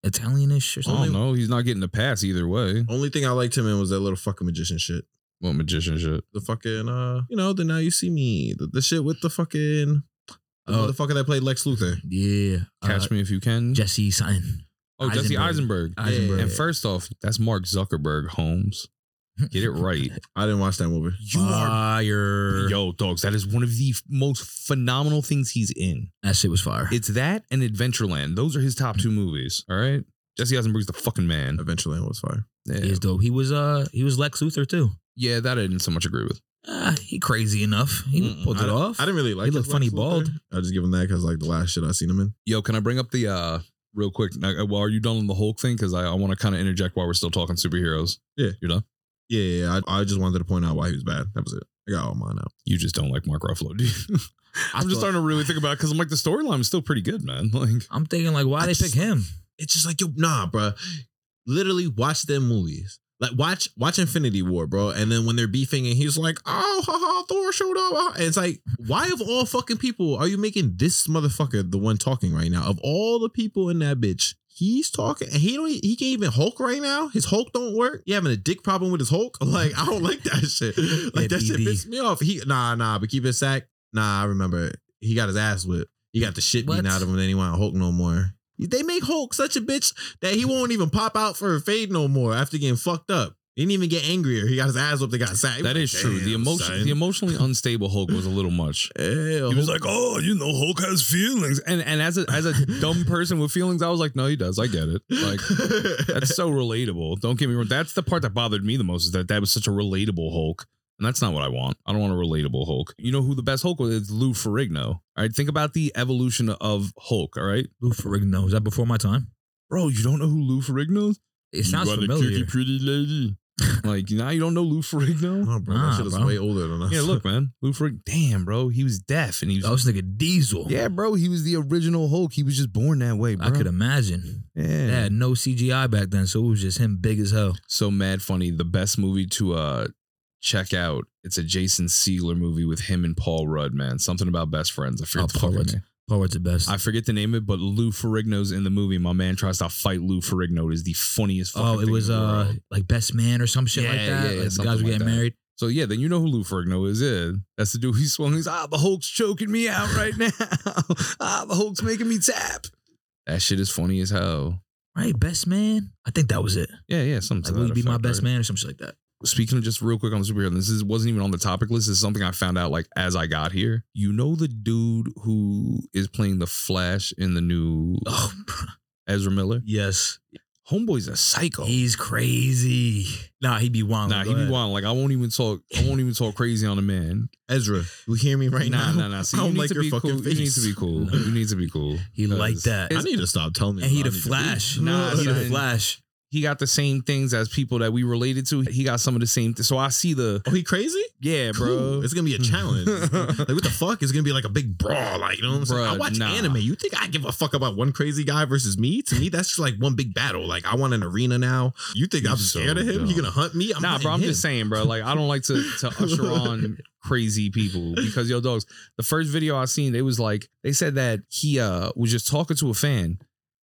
Italianish or I something? don't know. He's not getting a pass either way. Only thing I liked him in was that little fucking magician shit. What magician shit? The fucking, uh, you know, the Now You See Me. The, the shit with the fucking, the Oh. motherfucker that played Lex Luthor. Yeah. Catch Uh, me if you can. Jesse Sign. oh, Jesse Eisenberg. Eisenberg. Eisenberg. And first off, that's Mark Zuckerberg, Holmes. Get it right. I didn't watch that movie. You are Fire. Yo, dogs, that is one of the f- most phenomenal things he's in. That shit was fire. It's that and Adventureland. Those are his top two movies. All right. Jesse Eisenberg's the fucking man. Eventually, it was fire. Yeah, He is dope. He was uh he was Lex Luthor too. yeah that I didn't so much agree with. Ah, he crazy enough. He Mm-mm. pulled I it didn't- off. I didn't really like. He his looked funny bald. I just give him that because like the last shit I seen him in. Yo, can I bring up the uh real quick? Now, well, are you done on the Hulk thing? Because I, I want to kind of interject while we're still talking superheroes. Yeah. you're done. Yeah, yeah. yeah. I, I just wanted to point out why he was bad. That was it. I got all mine out. You just don't like Mark Ruffalo, do you? I'm just starting to really think about it because I'm like the storyline is still pretty good, man. Like, I'm thinking like, why I they just- pick him? It's just like yo, nah, bro. Literally watch them movies. Like watch watch Infinity War, bro. And then when they're beefing and he's like, oh, haha, Thor showed up. ah," And it's like, why of all fucking people are you making this motherfucker the one talking right now? Of all the people in that bitch, he's talking and he don't he can't even Hulk right now. His Hulk don't work. You having a dick problem with his Hulk? Like I don't like that shit. Like that shit ADD. pissed me off. He nah nah, but keep it sack. Nah, I remember it. He got his ass whipped. He got the shit beaten out of him. Then he want Hulk no more. They make Hulk such a bitch that he won't even pop out for a fade no more after getting fucked up. He didn't even get angrier. He got his ass up. They got sacked. That is true. The emotion, son. the emotionally unstable Hulk was a little much. Yeah, He was like, "Oh, you know, Hulk has feelings," and and as a as a dumb person with feelings, I was like, "No, he does. I get it. Like that's so relatable. Don't get me wrong. That's the part that bothered me the most is that that was such a relatable Hulk, and that's not what I want. I don't want a relatable Hulk. You know who the best Hulk was? It's Lou Ferrigno. All right, think about the evolution of Hulk. All right, Lou Ferrigno. Is that before my time? bro, you don't know who Lou Ferrigno is? It sounds you familiar. pretty lady. Like now you don't know Lou Ferrigno. Oh, bro, Nah, that shit is bro. way older than us. Yeah, look, man, Lou Ferrigno. Damn, bro, he was deaf and he was. I was like a Diesel. yeah, bro, he was the original Hulk. He was just born that way, bro. I could imagine. Yeah. They had no CGI back then, so it was just him big as hell. So mad funny. The best movie to uh check out. It's a Jason Segel movie with him and Paul Rudd, man. Something about best friends. I forget Oh, the Paul fucking Rudd's- name. Paul Rudd's the best. I forget the name of it, but Lou Ferrigno's in the movie. My man tries to fight Lou Ferrigno. It is the funniest fucking oh, it was uh world. like Best Man or some shit like that. yeah, yeah, like the guys were like getting that. married. So yeah, then you know who Lou Ferrigno is. Yeah, that's the dude he swung. He's ah, the Hulk's choking me out right now. ah, the Hulk's making me tap. That shit is funny as hell. Right, Best Man. I think that was it. Yeah, yeah, something. Like, will you be my best right? man or some shit like that? Speaking of just real quick on the superhero, this is wasn't even on the topic list. This is something I found out like as I got here. You know the dude who is playing the Flash in the new Oh, Ezra Miller? yes. Homeboy's a psycho. He's crazy. Nah, he be wild. nah, he be wild. Like I won't even talk. I won't even talk crazy on the man. Ezra, you hear me right nah, now? nah, nah. See, I don't like your fucking cool. face. You need to be cool. You need to be cool. He like that. I need to stop telling me. And he I the need to. Flash. Nah, he the son. Flash. He got the same things as people that we related to. He got some of the same. Th- so I see the Oh, he crazy? yeah, bro. Cool. It's gonna be a challenge. like what the fuck? It's gonna be like a big brawl. Like you know what I'm saying? I watch nah. anime. You think I give a fuck about one crazy guy versus me? To me, that's just like one big battle. Like I want an arena now. You think I'm so scared of him? He dumb. gonna hunt me? I'm nah, bro. I'm hunting just saying, bro. Like I don't like to to usher on crazy people because yo, dogs. The first video I seen, they was like they said that he uh was just talking to a fan.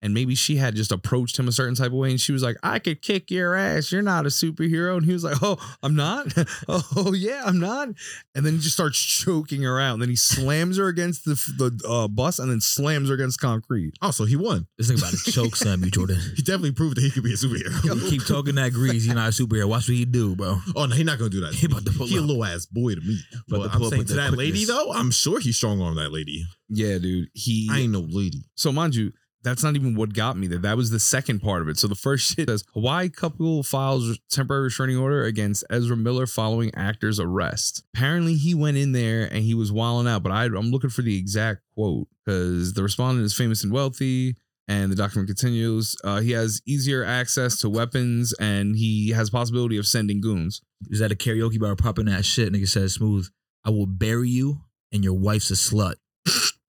And maybe she had just approached him a certain type of way, and she was like, "I could kick your ass. You're not a superhero." And he was like, "Oh, I'm not. oh, yeah, I'm not." And then he just starts choking her out. And then he slams her against the the uh, bus, and then slams her against concrete. Oh, so he won. This thing about to choke slam you, Jordan. He definitely proved that he could be a superhero. You keep talking that grease, you're not a superhero. Watch what he do, bro. Oh no, he's not gonna do that. He about to pull he a little ass boy to me. About But to I'm saying to the that lady though, I'm sure he's strong on that lady. Yeah, dude. He I ain't no lady. So mind you, that's not even what got me there. That was the second part of it. So the first shit says Hawaii couple files temporary restraining order against Ezra Miller following actor's arrest. Apparently he went in there and he was wilding out, but I, I'm looking for the exact quote because the respondent is famous and wealthy. And the document continues. Uh, he has easier access to weapons, and he has possibility of sending goons. He was at a karaoke bar popping that shit. Nigga said smooth. I will bury you and your wife's a slut.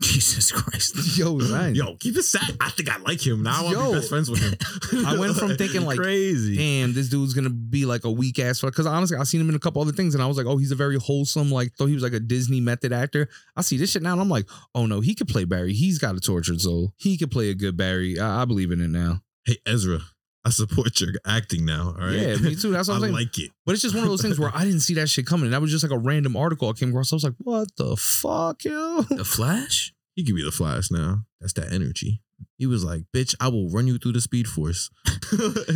Jesus Christ. Yo, man. Yo, keep it sad. I think I like him. Now I want to be best friends with him. I went from thinking like Crazy. damn, this dude's gonna be like a weak ass fuck. Because honestly, I seen him in a couple other things, and I was like, oh, he's a very wholesome, like, thought he was like a Disney method actor. I see this shit now, and I'm like, oh no, he could play Barry. He's got a tortured soul. He could play a good Barry. I, I believe in it now. hey Ezra, I support your acting now. All right. Yeah, me too. That's what I I'm saying. like it. but it's just one of those things where I didn't see that shit coming. And that was just like a random article I came across. I was like, what the fuck, yo? The Flash? He could be the Flash now. That's that energy. He was like, "Bitch, I will run you through the Speed Force."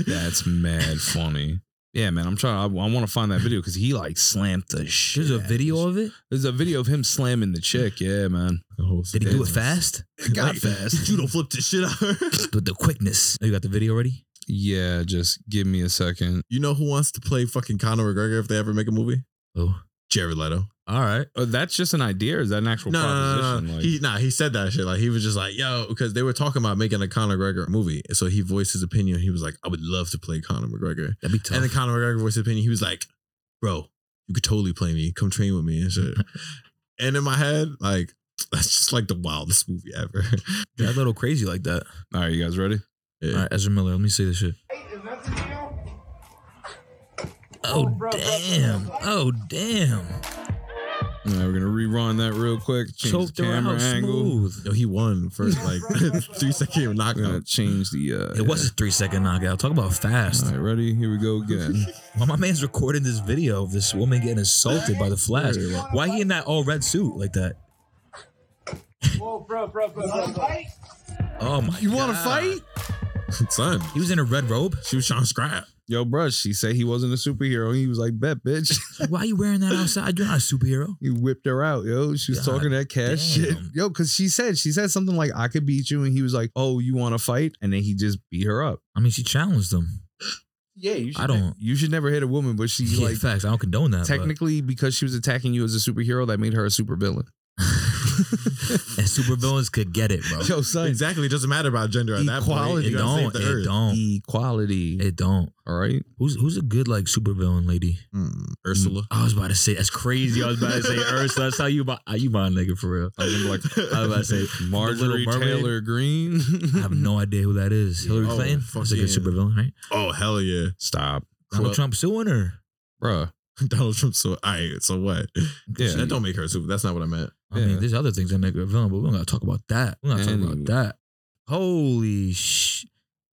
That's mad funny. Yeah, man, I'm trying. I, I want to find that video because he like slammed the shit. There's a video of it? There's a video of him slamming the chick. Yeah, man. Did he do it fast? It got Like, fast. Judo flip the shit out. of her. With the quickness. Oh, you got the video already? Yeah, just give me a second. you know who wants to play fucking Conor McGregor if they ever make a movie? Oh. Jared Leto. All right. Uh, that's just an idea, or is that an actual No, no, no, no, no. Like, He nah, he said that shit. Like he was just like, yo, because they were talking about making a Conor McGregor movie. So he voiced his opinion. He was like, I would love to play Conor McGregor. That'd be tough. And then Conor McGregor voiced his opinion. He was like, bro, you could totally play me. Come train with me and shit. and in my head, like, that's just like the wildest movie ever. That little crazy like that. all right, you guys ready? Yeah. All right, Ezra Miller, let me see this shit. Is that the deal? Oh, damn. Oh, damn. All right, we're gonna rerun that real quick. Change Choked the her camera out angle. smooth. Yo, he won first like three second We're gonna knockout. change the. Uh, It was a three second knockout. Talk about fast. All right, ready? Here we go again. Why my man's recording this video of this woman getting assaulted by the Flash? Why he in that all red suit like that? Whoa, bro, bro, bro, bro. bro. Oh my! You want to God. fight? Son, He was in a red robe. she was trying to scrap. Yo, bruh, she said he wasn't a superhero. He was like, bet, bitch. Why are you wearing that outside? You're not a superhero. He whipped her out, yo. She was God talking that cash damn. shit. Yo, because she said, she said something like, I could beat you. And he was like, oh, you want to fight? And then he just beat her up. I mean, she challenged him. Yeah, you I don't- You should never hit a woman, but she Yeah, like facts. I don't condone that. but- technically because she was attacking you as a superhero, that made her a supervillain. and supervillains could get it, bro. Yo, son, Exactly. It doesn't matter about gender at that point. Equality. It gotta save don't. the It earth. don't. equality. It don't. All right. Who's who's a good like supervillain lady? Mm, Ursula. I was about to say that's crazy. I was about to say Ursula. That's how you buy you buy a nigga for real. I was gonna be like, I was about to say Marjorie Little Mermaid. Taylor Greene. I have no idea who that is. Hillary Oh, Clinton. fuck That's a good yeah. supervillain, right? Oh hell yeah, Stop, Donald Well- Trump suing her. bruh. Donald Trump. So I. So what? Yeah. that don't make her super. That's not what I meant. I Yeah. mean, there's other things that make her a villain, but we're not gonna talk about that. We're not talking about that. Holy sh!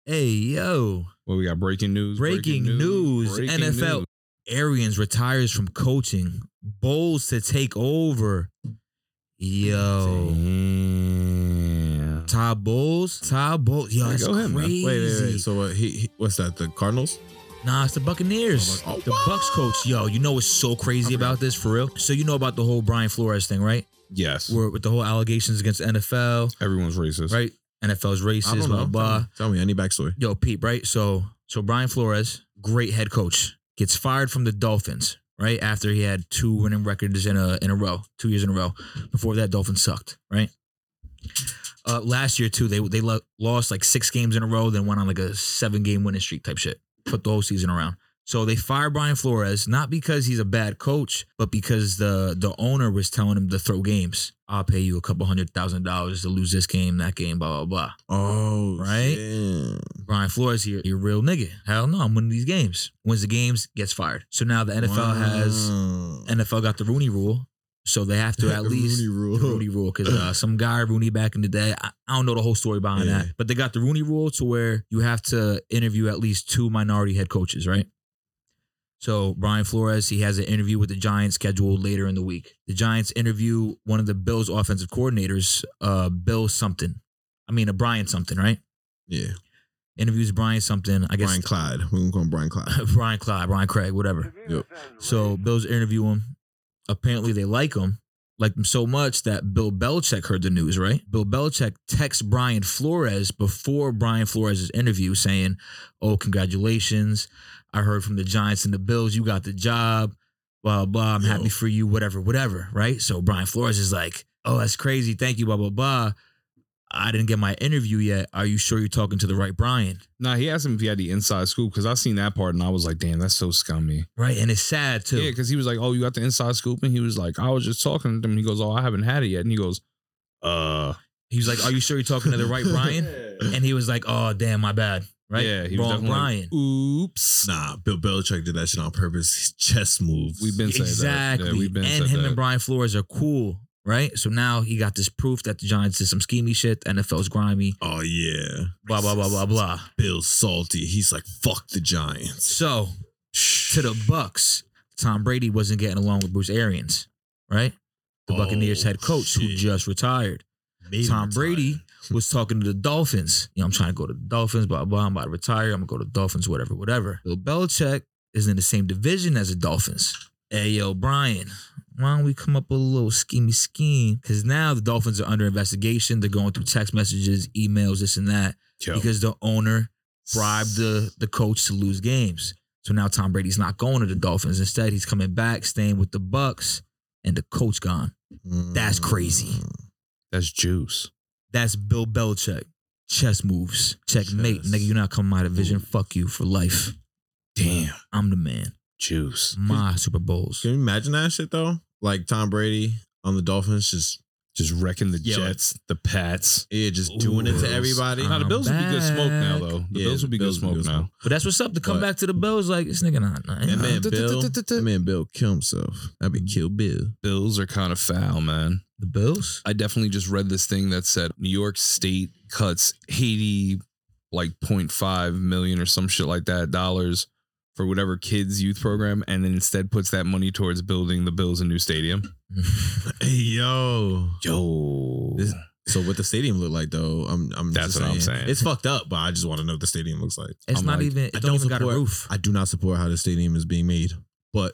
Hey yo! Well, we got breaking news. Breaking, news. breaking NFL news. Arians retires from coaching. Bowles to take over. Yo. Damn. Todd Bowles. Todd Bowles. Yo, that's go him, crazy. Wait, wait, wait. So what? He, he what's that? The Cardinals? Nah, it's the Buccaneers. Oh, the Bucks coach. Yo, you know what's so crazy about this for real? So you know about the whole Brian Flores thing, right? Yes. Where with the whole allegations against the NFL, Everyone's racist. right? NFL's I racist, don't blah know. blah. Tell me any backstory. Yo, Pete, right? So so Brian Flores, great head coach, gets fired from the Dolphins, right? After he had two winning records in a in a row, two years in a row. Before that, Dolphins sucked, right? Uh, last year too, they they lo- lost like six games in a row, then went on like a seven game winning streak type shit. Put the whole season around. So they fired Brian Flores not because he's a bad coach, but because the the owner was telling him to throw games. I'll pay you a couple hundred thousand dollars to lose this game, that game, blah blah blah. Oh, Right? Brian Flores, you're, you're a real nigga. Hell no, I'm winning these games. Wins the games, gets fired. So now the NFL has NFL got the Rooney rule, so they have to at least Rooney rule. the Rooney rule because uh, some guy Rooney back in the day, I, I don't know the whole story behind Yeah. that, but they got the Rooney rule to where you have to interview at least two minority head coaches, right? So Brian Flores, he has an interview with the Giants scheduled later in the week. The Giants interview one of the Bills offensive coordinators, uh, Bill something. I mean, a Brian something, right? Yeah, Interviews Brian something. I guess Brian Clyde. We're gonna call him Brian Clyde. Brian Clyde, Brian Craig, whatever. Yep. So Bills interview him. Apparently they like him, like him so much that Bill Belichick heard the news, right? Bill Belichick texts Brian Flores before Brian Flores' interview saying, Oh, congratulations. I heard from the Giants and the Bills, you got the job. Blah, blah. I'm Yo. happy for you, whatever, whatever. Right. So Brian Flores is like, Oh, that's crazy. Thank you, blah, blah, blah. I didn't get my interview yet. Are you sure you're talking to the right Brian? Nah, he asked him if he had the inside scoop because I seen that part and I was like, damn, that's so scummy. Right. And it's sad too. Yeah, because he was like, oh, you got the inside scoop, and he was like, I was just talking to him. He goes, oh, I haven't had it yet, and he goes, uh, He was like, "Are you sure you're talking to the right Brian?" And he was like, "Oh, damn, my bad." Right? yeah, he was Wrong definitely Brian. Like, Oops. Nah, Bill Belichick did that shit on purpose. His chess moves. We've been saying exactly. that. Yeah, we've been and him that. and Brian Flores are cool, right? So now he got this proof that the Giants did some schemy shit. The NFL's grimy. Oh yeah. Blah blah blah blah blah. Bill's salty. He's like, fuck the Giants. So to the Bucks, Tom Brady wasn't getting along with Bruce Arians, right? The Oh, Buccaneers head coach who just retired. Made him Tom retire. Brady was talking to the Dolphins. You know, I'm trying to go to the Dolphins, blah, blah. I'm about to retire. I'm going to go to the Dolphins, whatever, whatever. Bill Belichick is in the same division as the Dolphins. Hey, yo, Brian, why don't we come up with a little schemey scheme? Because now the Dolphins are under investigation. They're going through text messages, emails, this and that, because the owner bribed the, the coach to lose games. So now Tom Brady's not going to the Dolphins. Instead, he's coming back, staying with the Bucks, and the coach gone. That's crazy. Mm. that's juice. That's Bill Belichick. Chess moves. Checkmate. Chess. Nigga, You're not coming out my division. Fuck you for life. Damn, I'm the man. juice. My Super Bowls. Can you imagine that shit though? Like Tom Brady on the Dolphins, just Just wrecking the Yo. Jets, the Pats. Yeah, just doing it to everybody. Now the Bills would be good smoke now, though. The Yeah, Bills would be Bills good smoke now. But that's what's up. To come But- back to the Bills, like this nigga not. That man Bill, that man Bill kill himself. I'd be mm-hmm. kill Bill. Bills are kind of foul, man. The Bills. I definitely just read this thing that said New York State cuts Haiti like 0.5 million or some shit like that dollars for whatever kids youth program and then instead puts that money towards building the Bills a new stadium. Hey yo. Yo. This- So what the stadium look like though? I'm I'm That's just what I'm saying. It's fucked up, but I just want to know what the stadium looks like. It's I'm not like, even. I It don't, don't even got a support- roof. I do not support how the stadium is being made, but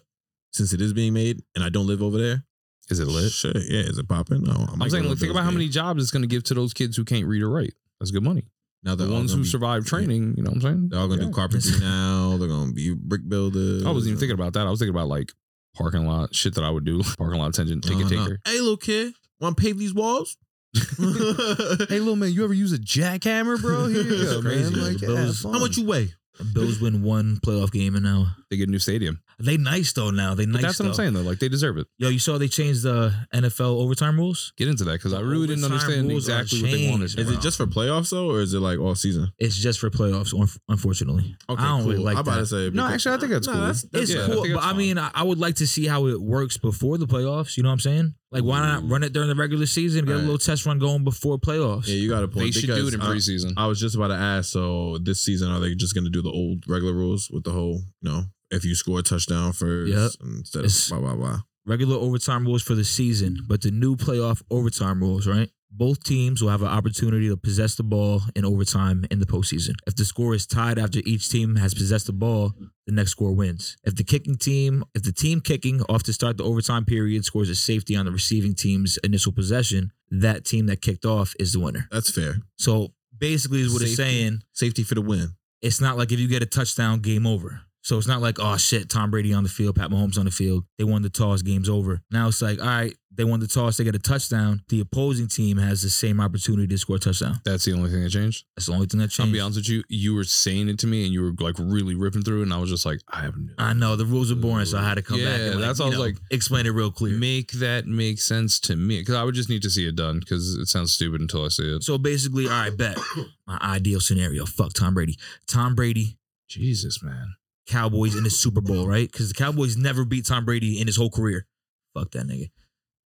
since it is being made and I don't live over there, Is it lit? Shit, yeah, is it popping? No, I might I'm go saying, to a like, think Bills about how many jobs it's going to give to those kids who can't read or write. That's good money. Now The ones who be- survive training, you know what I'm saying? They're all gonna Yeah. do carpentry now. They're gonna be brick builders. I wasn't even thinking about that. I was thinking about like parking lot shit that I would do. Parking lot attention, ticket Uh-huh. taker. Hey, little kid, want to pave these walls? Hey, little man, you ever use a jackhammer, bro? Here you It's go, crazy. man. Like, The yeah, Bills- How much you weigh? The Bills win one playoff game and now They get a new stadium. they nice though. Now they But nice. that's what I'm though. saying, though. Like, they deserve it. Yo, you saw they changed the NFL overtime rules. Get into that because I The really didn't overtime understand rules are exactly what they wanted. changed, Is it just for playoffs though, or is it like all season? It's just for playoffs, un- unfortunately. Okay, I don't cool. really like I'm about that. to say No, because- actually, I think that's Nah, cool. that's- It's Yeah, I cool, think but it's I fine. mean, I, I would like to see how it works before the playoffs. You know what I'm saying? Like, why not run it during the regular season? Get a Right. little test run going before playoffs. Yeah, you got a point. They should do because it in I- preseason. I was just about to ask. So this season, are they just going to do the old regular rules with the whole, you know, if you score a touchdown first Yep. instead It's- of blah blah blah? regular overtime rules for the season, but the new playoff overtime rules, right? Both teams will have an opportunity to possess the ball in overtime in the postseason. If the score is tied after each team has possessed the ball, the next score wins. If the kicking team, if the team kicking off to start the overtime period scores a safety on the receiving team's initial possession, that team that kicked off is the winner. That's fair. So basically, is what it's Safety. saying. Safety for the win. It's not like if you get a touchdown, game over. So it's not like, oh shit, Tom Brady on the field, Pat Mahomes on the field. They won the toss, game's over. Now it's like, all right, they won the toss, they get a touchdown. The opposing team has the same opportunity to score a touchdown. That's the only thing that changed. That's the only thing that changed. I'll be honest with you. You were saying it to me and you were like really ripping through it. And I was just like, I have no. I know the rules are boring, so I had to come back. Yeah, And like, that's all. I was know, like, explain it real clear. Make that make sense to me because I would just need to see it done because it sounds stupid until I see it. So basically, all right, bet my ideal scenario. Fuck Tom Brady. Tom Brady, Jesus, man. Cowboys in the Super Bowl, right? Because the Cowboys never beat Tom Brady in his whole career. Fuck that nigga.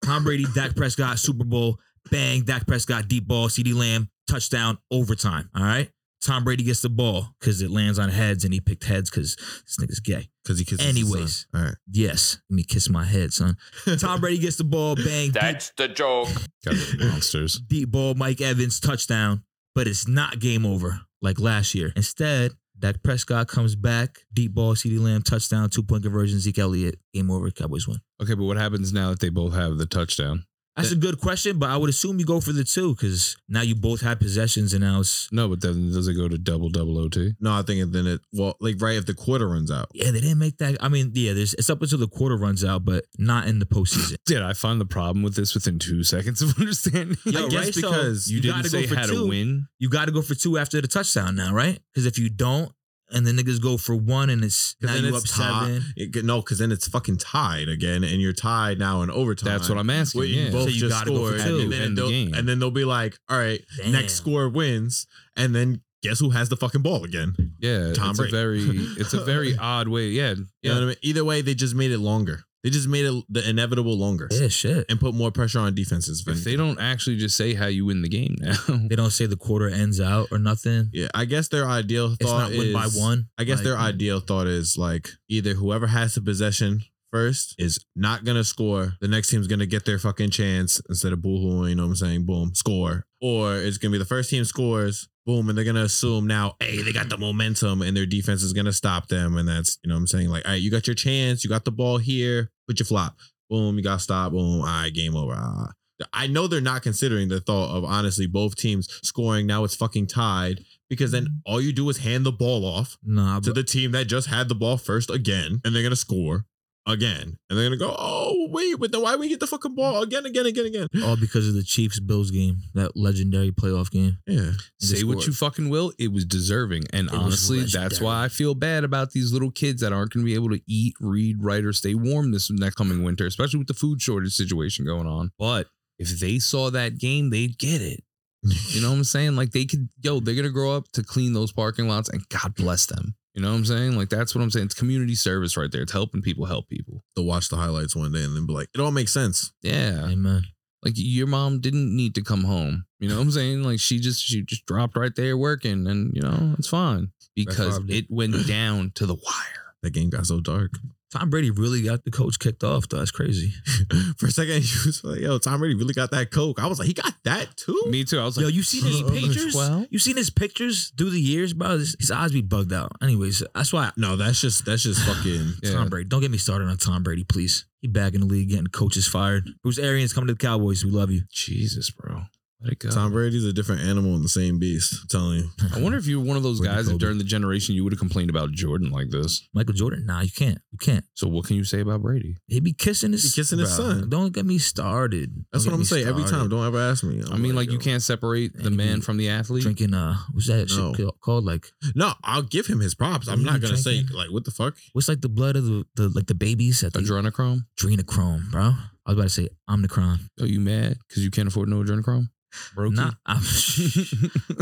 Tom Brady, Dak Prescott, Super Bowl, bang, Dak Prescott, deep ball, CeeDee Lamb, touchdown, overtime. All right. Tom Brady gets the ball because it lands on heads and he picked heads because this nigga's gay. Because he kisses. Anyways. his son. all right. Yes. Let me kiss my head, son. Tom Brady gets the ball, bang, deep, the joke. Guys are monsters. deep ball, Mike Evans, touchdown, but it's not game over like last year. Instead, Dak Prescott comes back, deep ball, CeeDee Lamb, touchdown, two point conversion, Zeke Elliott, game over, Cowboys win. Okay, but what happens now that they both have the touchdown? That's a good question, but I would assume you go for the two because now you both have possessions and now it's No, but then does it go to double double OT? No, I think then it. Well, like right if the quarter runs out. yeah, they didn't make that. I mean, yeah, there's it's up until the quarter runs out, but not in the postseason. Did I find the problem with this within two seconds of understanding? Yo, I guess right? So because you, didn't gotta say go for how two. to win. You got to go for two after the touchdown now, right? Because if you don't, and the niggas go for one, and it's now Because then you up it's tied. seven. It- no, because then it's fucking tied again, and you're tied now in overtime. That's what I'm asking. Where you yeah. both So you just gotta go for scored, two. and then, End the they'll, game. and then they'll be like, "All right, Damn. next score wins," and then guess who has the fucking ball again? yeah, Tom it's Brady. a very, it's a very odd way. Yeah, You know yeah. what I mean? Either way, they just made it longer. They just made it the inevitable longer Yeah, shit. and put more pressure on defenses. if If they don't actually just say how you win the game now, They don't say the quarter ends out or nothing. yeah, I guess their ideal It's thought not win by one. I guess Like, their mm. ideal thought is like either whoever has the possession first is not gonna score. The next team's gonna get their fucking chance instead of boohooing. You know what I'm saying? Boom, score. Or it's gonna be the first team scores. Boom, and they're gonna assume now, hey, they got the momentum, and their defense is gonna stop them, and that's you know what I'm saying. Like, all right, you got your chance, you got the ball here, put your flop. Boom, you got stop. Boom, all right, game over. Ah. I know they're not considering the thought of honestly both teams scoring. Now it's fucking tied because then all you do is hand the ball off Nah, to the team that just had the ball first again, and they're gonna score again, and they're gonna go, oh wait, but then why we get the fucking ball again, again, again, again? all because of the Chiefs Bills game, that legendary playoff game. Yeah, say what you fucking will, it was deserving. And It honestly, that's why I feel bad about these little kids that aren't going to be able to eat, read, write, or stay warm this next coming winter, especially with the food shortage situation going on. But if they saw that game, they'd get it. You know what I'm saying? Like they could, yo, they're gonna grow up to clean those parking lots, and God bless them. You know what I'm saying? Like that's what I'm saying. It's community service right there. It's helping people help people. They'll watch the highlights one day and then be like, it all makes sense. Yeah. Amen. Like your mom didn't need to come home. You know what I'm saying? Like she just she just dropped right there working, and you know it's fine because it went down to the wire. That game got so dark. Tom Brady really got the coach kicked off, though. That's crazy. For a second, he was like, yo, Tom Brady really got that coke. I was like, he got that too? Me too. I was like, Yo, you seen his pictures? Well, You seen his pictures through the years, bro? His, his eyes be bugged out. Anyways, that's why I, No, that's just that's just fucking Yeah. Tom Brady. Don't get me started on Tom Brady, please. He back in the league, getting coaches fired. Bruce Arians coming to the Cowboys. We love you. Jesus, bro. Let it go. Tom Brady's a different animal and the same beast. I'm telling you. I wonder if you were one of those Brittany guys that during the generation you would have complained about Jordan like this. Michael Jordan, nah, you can't. You can't. So what can you say about Brady? He be kissing his, He kissing his son. Don't get me started. That's Don't what I'm me saying every time. Don't ever ask me. i I'm mean, like, you can't separate the man from the athlete. drinking. Uh, what's that shit No. ca- called? Like, No, I'll give him his props. I'm not gonna say like what the fuck. what's like the blood of the, the like the babies at the Adrenochrome. adrenochrome, bro? I was about to say omnicron. Are you mad because you can't afford no adrenochrome? Broke Nah, I'm,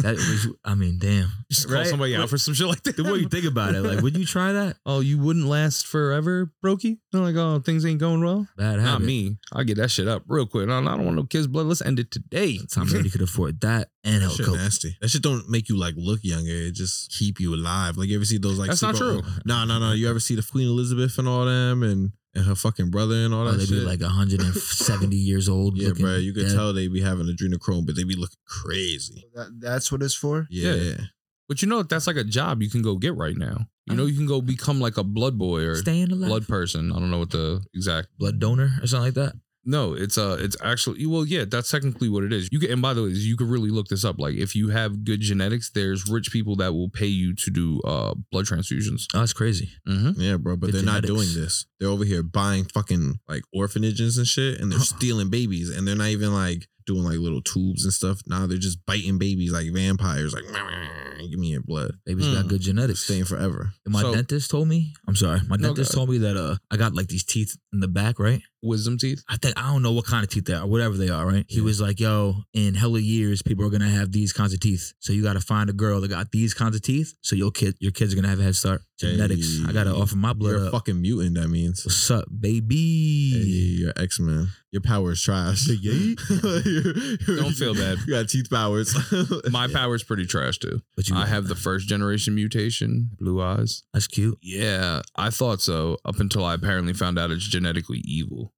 that was. I mean, damn. Just call Right? somebody out What- for some shit like that. The way you think about it, like, would you try that? oh, you wouldn't last forever, Brokey? They're like, oh, things ain't going well. Bad Not me. I'll get that shit up real quick. No, I don't want no kids' blood. Let's end it today. Tom Brady could afford that and That help shit coach. nasty. That shit don't make you like look younger. It just keep you alive. Like you ever see those like That's not true. No, no, no. You ever see the Queen Elizabeth and all them and and her fucking brother and all Oh, that they shit? be like 170 years old. yeah, bro. You could dead. tell they be having adrenochrome, but they be looking crazy. That, that's what it's for. Yeah. Yeah. But you know, that's like a job you can go get right now. You know, you can go become like a blood boy or Staying alive. blood person. I don't know what the exact. blood donor or something like that. No, it's uh, it's actually well, yeah, that's technically what it is. You can, and by the way, you could really look this up. Like, if you have good genetics, there's rich people that will pay you to do uh blood transfusions. Oh, that's crazy. Mm-hmm. Yeah, bro, but The they're not doing this. They're over here buying fucking like orphanages and shit, and they're stealing babies, and they're not even like doing like little tubes and stuff. Now they're just biting babies like vampires. Like, give me your blood. Baby's Hmm. got good genetics. Staying forever. And my So- dentist told me. I'm sorry. My No, dentist go told me that uh I got like these teeth in the back, right? Wisdom teeth. I think I don't know what kind of teeth they are, whatever they are, right? He Yeah. was like, "Yo, in hella years, people are gonna have these kinds of teeth. So you got to find a girl that got these kinds of teeth. So your kid, your kids are gonna have a head start. Genetics. I gotta Hey, offer my blood You're a up. fucking mutant. That means. What's up, Hey, baby? you're X Men. Your power is trash. Don't feel bad. You got teeth powers. My power's pretty trash too. But you, I have the first generation mutation, blue eyes. That's cute. Yeah, I thought so up until I apparently found out it's genetically evil.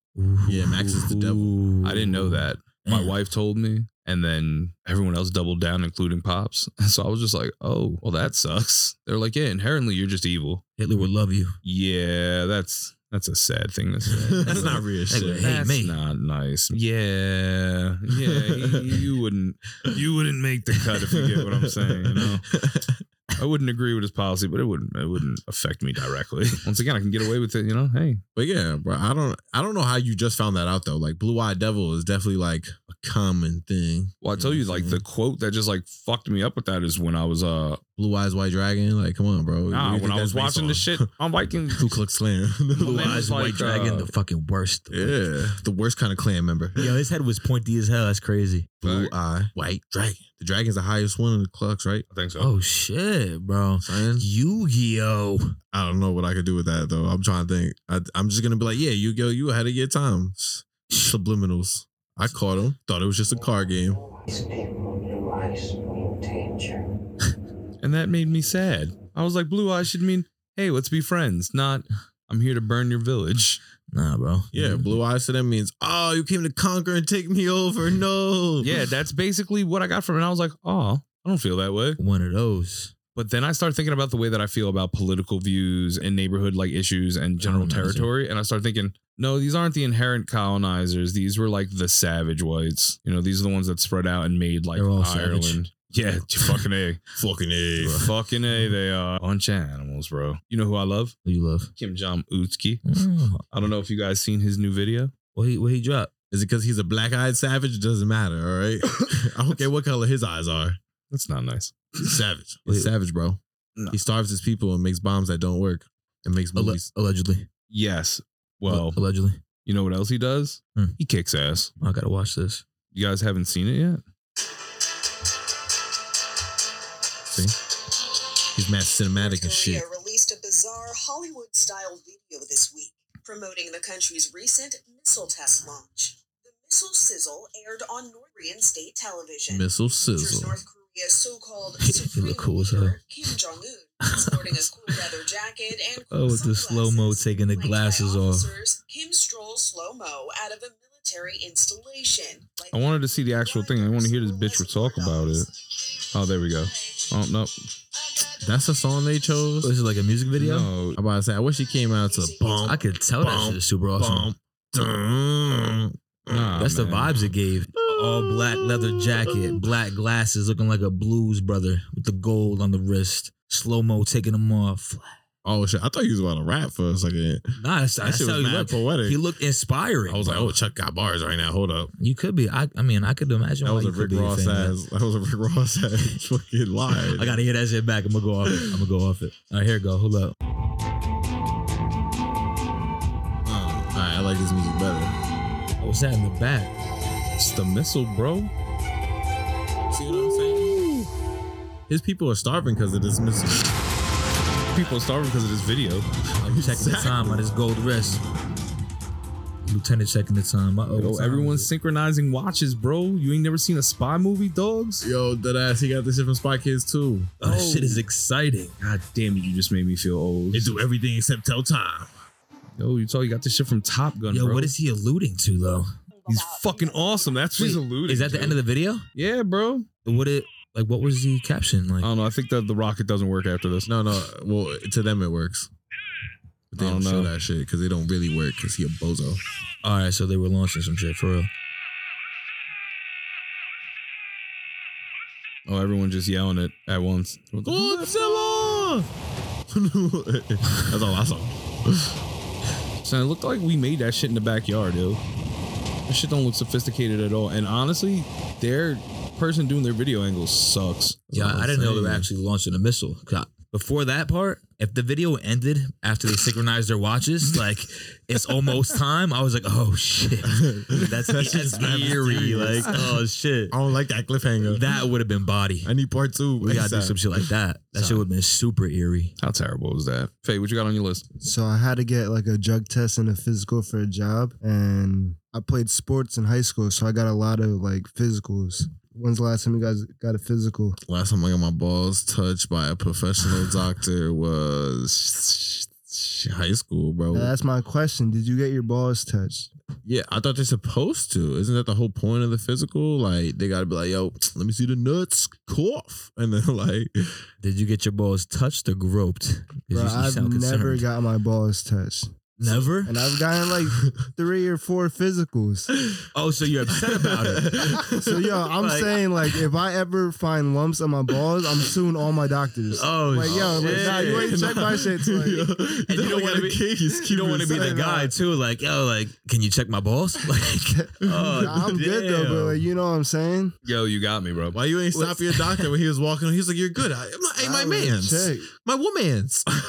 Yeah, Max is the devil. Ooh. I didn't know that. My Damn. wife told me, and then everyone else doubled down, including Pops. So I was just like, oh, well, that sucks. They're like, yeah, inherently, you're just evil. Hitler would love you. Yeah, that's that's a sad thing to say. That's not real Hey, shit. hey, That's me. not nice. Yeah, yeah, you, you wouldn't, you wouldn't make the cut if you get what I'm saying. You know, I wouldn't agree with his policy, but it wouldn't, it wouldn't affect me directly. Once again, I can get away with it. You know, hey, But yeah, bro, I don't I don't know how you just found that out though. Like Blue Eyed Devil is definitely like a common thing. well, I tell you, like the quote that just like fucked me up with that is when I was uh, Blue Eyes White Dragon. Like, come on, bro. Nah, when I was watching the shit on Vikings. Ku Klux Klan. Blue man, eyes, it's white like, dragon, uh, the fucking worst. yeah, the worst kind of clan member. Yo, his head was pointy as hell. That's crazy. Blue Eye White Dragon. The dragon's the highest one in the Klux, right? I think so. Oh shit, bro. Son, Yu-Gi-Oh. I don't know what I could do with that though. I'm trying to think. I, I'm just gonna be like, yeah, you go, you ahead of your time. Subliminals. I caught him. Thought it was just a card game. These people realize new danger. And that made me sad. I was like, Blue Eyes should mean, hey, let's be friends, not I'm here to burn your village. Nah, bro. Yeah, blue eyes to them means, oh, you came to conquer and take me over. No. Yeah, that's basically what I got from it. And I was like, oh, I don't feel that way. One of those. But then I start thinking about the way that I feel about political views and neighborhood like issues and general territory. And I start thinking, no, these aren't the inherent colonizers. These were like the savage whites. You know, these are the ones that spread out and made like Ireland. savage. Yeah, fucking A. Fucking A. fucking A, they are. Bunch of animals, bro. You know who I love? Who you love? Kim Jong Utski. Oh, I don't know if you guys seen his new video. what he what he dropped? Is it because he's a black eyed savage? It doesn't matter, all right? I don't care what color his eyes are. That's not nice. He's savage. Wait. He's savage, bro. No. He starves his people and makes bombs that don't work and makes Alle- allegedly. Yes. Well, allegedly. You know what else he does? Hmm. He kicks ass. I gotta watch this. You guys haven't seen it yet? See, he's mad cinematic and shit. Korea released a bizarre Hollywood-style video this week promoting the country's recent missile test launch. The missile sizzle aired on North Korean state television. Missile sizzle. North Korea's so-called supreme cool leader, Kim Jong Un, sporting a cool leather jacket and Oh, with the slow-mo sunglasses. taking the glasses off. Kim strolls slow-mo out of a military installation. Like I wanted to see the actual thing. I want to hear this bitch talk about it. Oh, there we go. Oh no, That's a song they chose. This is like a music video. no. I'm about to say, I wish he came out to bump, I could tell that Bump, shit is super awesome. bump. Nah, That's the vibes it gave. All black leather jacket, black glasses, looking like a blues brother with the gold on the wrist. Slow mo taking them off. Oh shit! I thought he was about to rap for a second. Nah, that's, That that's shit how was he mad looked. poetic. He looked inspiring. I was like, oh, Chuck got bars right now. Hold up. you could be. I, I mean, I could imagine. That was a Rick Ross ass. That was a Rick Ross ass fucking that. I gotta hear that shit back. I'm gonna go off it. I'm gonna go off it. All right, here it go. Hold up. All right, I like this music better. Oh, what's that in the back? It's the missile, bro. See what I'm saying? His people are starving because of this missile. People are starving because of this video. I'm checking the time on his gold wrist. Lieutenant checking the time. Uh-oh, Yo, what time everyone's is it? synchronizing watches, bro. You ain't never seen a spy movie, dogs? Yo, that ass, he got this shit from Spy Kids too. Oh, this shit is exciting. God damn it, you just made me feel old. They do everything except tell time. Yo, you told you got this shit from Top Gun, Yo, bro. what is he alluding to though? He's fucking awesome. That's what he's alluding to. Is that the end of the video? Yeah, bro. What it like? What was the caption like? I don't know. I think that the rocket doesn't work after this. No, no. Well, to them it works. But they I don't, don't show know. that shit because they don't really work because he a bozo. All right, so they were launching some shit for real. Oh, everyone just yelling it at once. Godzilla! That's all I saw. So it looked like we made that shit in the backyard, dude. This shit don't look sophisticated at all. And honestly, their person doing their video angle sucks. Yeah, what I I'm didn't know they were saying. actually launching a missile. 'Cause Before that part, if the video ended after they synchronized their watches, like it's almost time, I was like, oh shit, that's, That shit's that's mad eerie. mysterious. Like, oh shit, I don't like that cliffhanger. that would have been body. I need part two. We gotta do ASAP. some shit like that. That shit would have been super eerie. How terrible was that? Faye, what you got on your list? So I had to get like a drug test and a physical for a job, and I played sports in high school, so I got a lot of like physicals. When's the last time you guys got a physical? Last time I got my balls touched by a professional doctor was high school, bro. Now, that's my question. Did you get your balls touched? Yeah, I thought they're supposed to. Isn't that the whole point of the physical? Like they gotta be like, yo, let me see the nuts, cough, and then like, Did you get your balls touched or groped? you- Bro, you I've never got my balls touched, never. and I've gotten like three or four physicals. Oh, so you're upset about it? So yo, I'm Like- saying like if I ever find lumps on my balls, I'm suing all my doctors. Oh, like yo, like, nah, you ain't check my shit. So, like, and you don't want to be you don't want to be the guy too. Like yo, like can you check my balls? Like oh, Nah, I'm good though, but like you know what I'm saying. Yo, you got me, bro. Why you ain't stop your doctor when he was walking? He was like, "You're good." I, I'm like, "Hey, my I would man's, check. My woman's."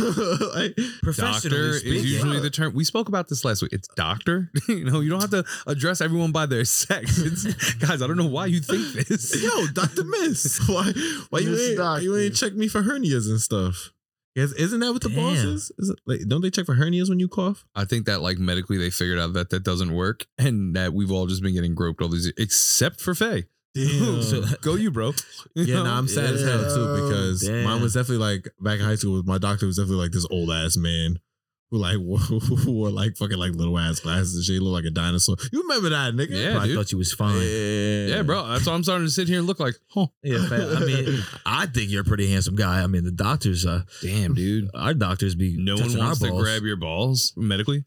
like, professionally Doctor is speaking. usually the term. We spoke about this last week. It's doctor. you know, you don't have to address everyone by their sex. It's, guys, I don't know why you think this. yo, Doctor Miss, why, why you Miss ain't, you ain't check me for hernias and stuff? Yes, isn't that what the boss is? Is it, like, don't they check for hernias when you cough? I think that like medically they figured out that that doesn't work, and that we've all just been getting groped all these, years, except for Faye. Damn. So- Go you, bro. You Yeah, know? no, I'm sad as hell too because Damn. mine was definitely like back in high school. My doctor was definitely like this old ass man who like wore, wore like fucking like little ass glasses and shit. He looked like a dinosaur. You remember that nigga? Yeah, I thought you was fine. Yeah, Yeah, bro. That's why I'm starting to sit here and look like, huh? Yeah, fa- I mean, I think you're a pretty handsome guy. I mean, the doctors, uh, Damn, dude. our doctors be No one touching wants our to grab your balls medically.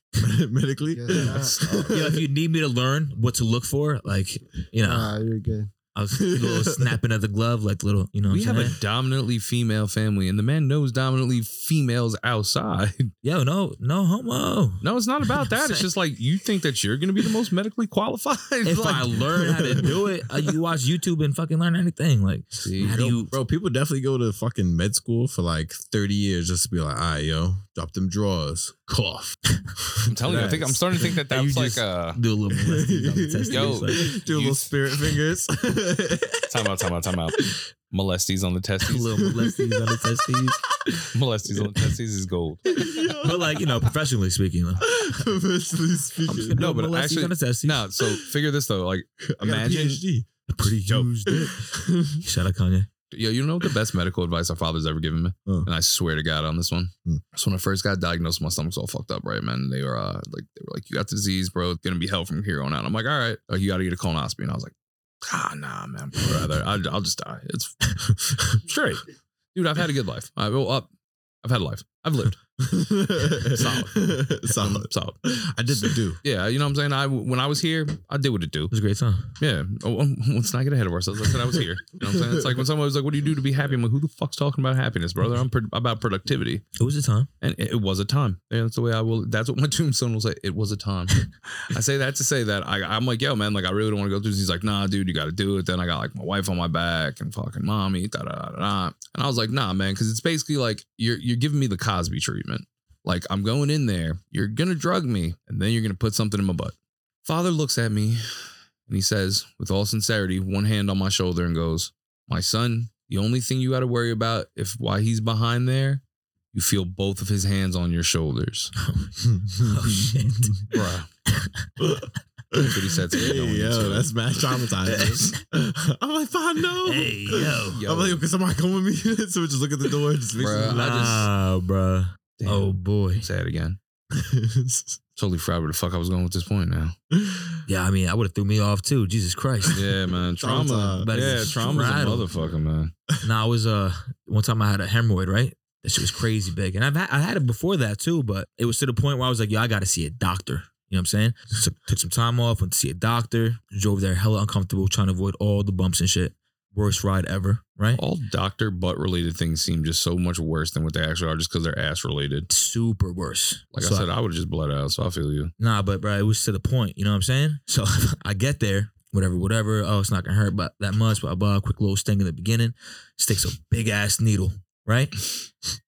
medically. Guess not. Yeah, if you need me to learn what to look for, like you know, Nah, you're good. I was a little snapping of the glove, like little, you know. we what have I'm a saying? dominantly female family, and the man knows dominantly females outside. yo, no, no homo. No, it's not about that. It's just like you think that you're going to be the most medically qualified. If Like- I learn how to do it, uh, you watch YouTube and fucking learn anything. Like, See, how do you? bro, people definitely go to fucking med school for like 30 years just to be like, all right, yo, drop them drawers. Cough. I'm telling you, I think I'm starting to think that that And you like uh do a little molesting on. Yo. like, Do a little spirit fingers. time out, time out, time out. Molesties on the a testes. little molesting on the testes. Molesties on the testes is gold. But like you know, professionally speaking, like, Professionally speaking. No, but actually- on the testes. No, so figure this though. Like I got a PhD. pretty used it. Shout out Kanye. Yo, you know what the best medical advice our father's ever given me? Huh. And I swear to God on this one. Hmm. So when I first got diagnosed, my stomach's all fucked up, right, man? They were uh, like, they were like, you got the disease, bro. It's gonna be hell from here on out. I'm like, all right, like, you got to get a colonoscopy, and I was like, ah, nah, man, I'd rather I, I'll just die. It's straight, dude. I've had a good life. I, well, I've had a life. I've lived. Solid. Solid. Solid. I did the do. Yeah, you know what I'm saying. I when I was here, I did what it do. It was a great time. Yeah. Oh, um, let's not get ahead of ourselves. I said I was here. You know what I'm saying? It's like when someone was like, "What do you do to be happy?" I'm like, "Who the fuck's talking about happiness, brother? I'm pro- about productivity." It was a time. And it, it was a time. And that's the way I will. That's what my tombstone will say. It was a time. I say that to say that I, I'm like, yo, man, like I really don't want to go through this. He's like, nah, dude, you got to do it. Then I got like my wife on my back and fucking mommy, da da da da. And I was like, nah, man, because it's basically like you're you're giving me the Cosby treatment. Like I'm going in there, you're gonna drug me, and then you're gonna put something in my butt. Father looks at me and he says, with all sincerity, one hand on my shoulder, and goes, My son, the only thing you got to worry about if why he's behind there, you feel both of his hands on your shoulders. Oh shit. Bruh. That's what he said to me. Hey, into yo, that's mad traumatizing. I'm like, fine, no. Hey yo. Yo. I'm like, can somebody come with me? so we just look at the door. Just Bruh, it. I Nah, bruh. Damn. Oh boy. Say it again. Totally forgot where the fuck I was going with this point now. Yeah, I mean, I would have threw me off too. Jesus Christ. Yeah, man. Trauma. Yeah, just trauma's a motherfucker, man. Nah, I was uh one time I had a hemorrhoid, right? That shit was crazy big. And I've had, I had it before that too, but it was to the point where I was like, yo, I gotta see a doctor. You know what I'm saying? So, took some time off, went to see a doctor, drove there hella uncomfortable, trying to avoid all the bumps and shit. Worst ride ever, right? All doctor butt related things seem just so much worse than what they actually are just because they're ass related. Super worse. Like So I said, I would have just bled out, so I feel you. Nah, but bro, it was to the point. You know what I'm saying? So I get there, whatever, whatever. Oh, it's not gonna hurt, but that much. Blah blah. Quick little sting in the beginning. Sticks a big ass needle, right?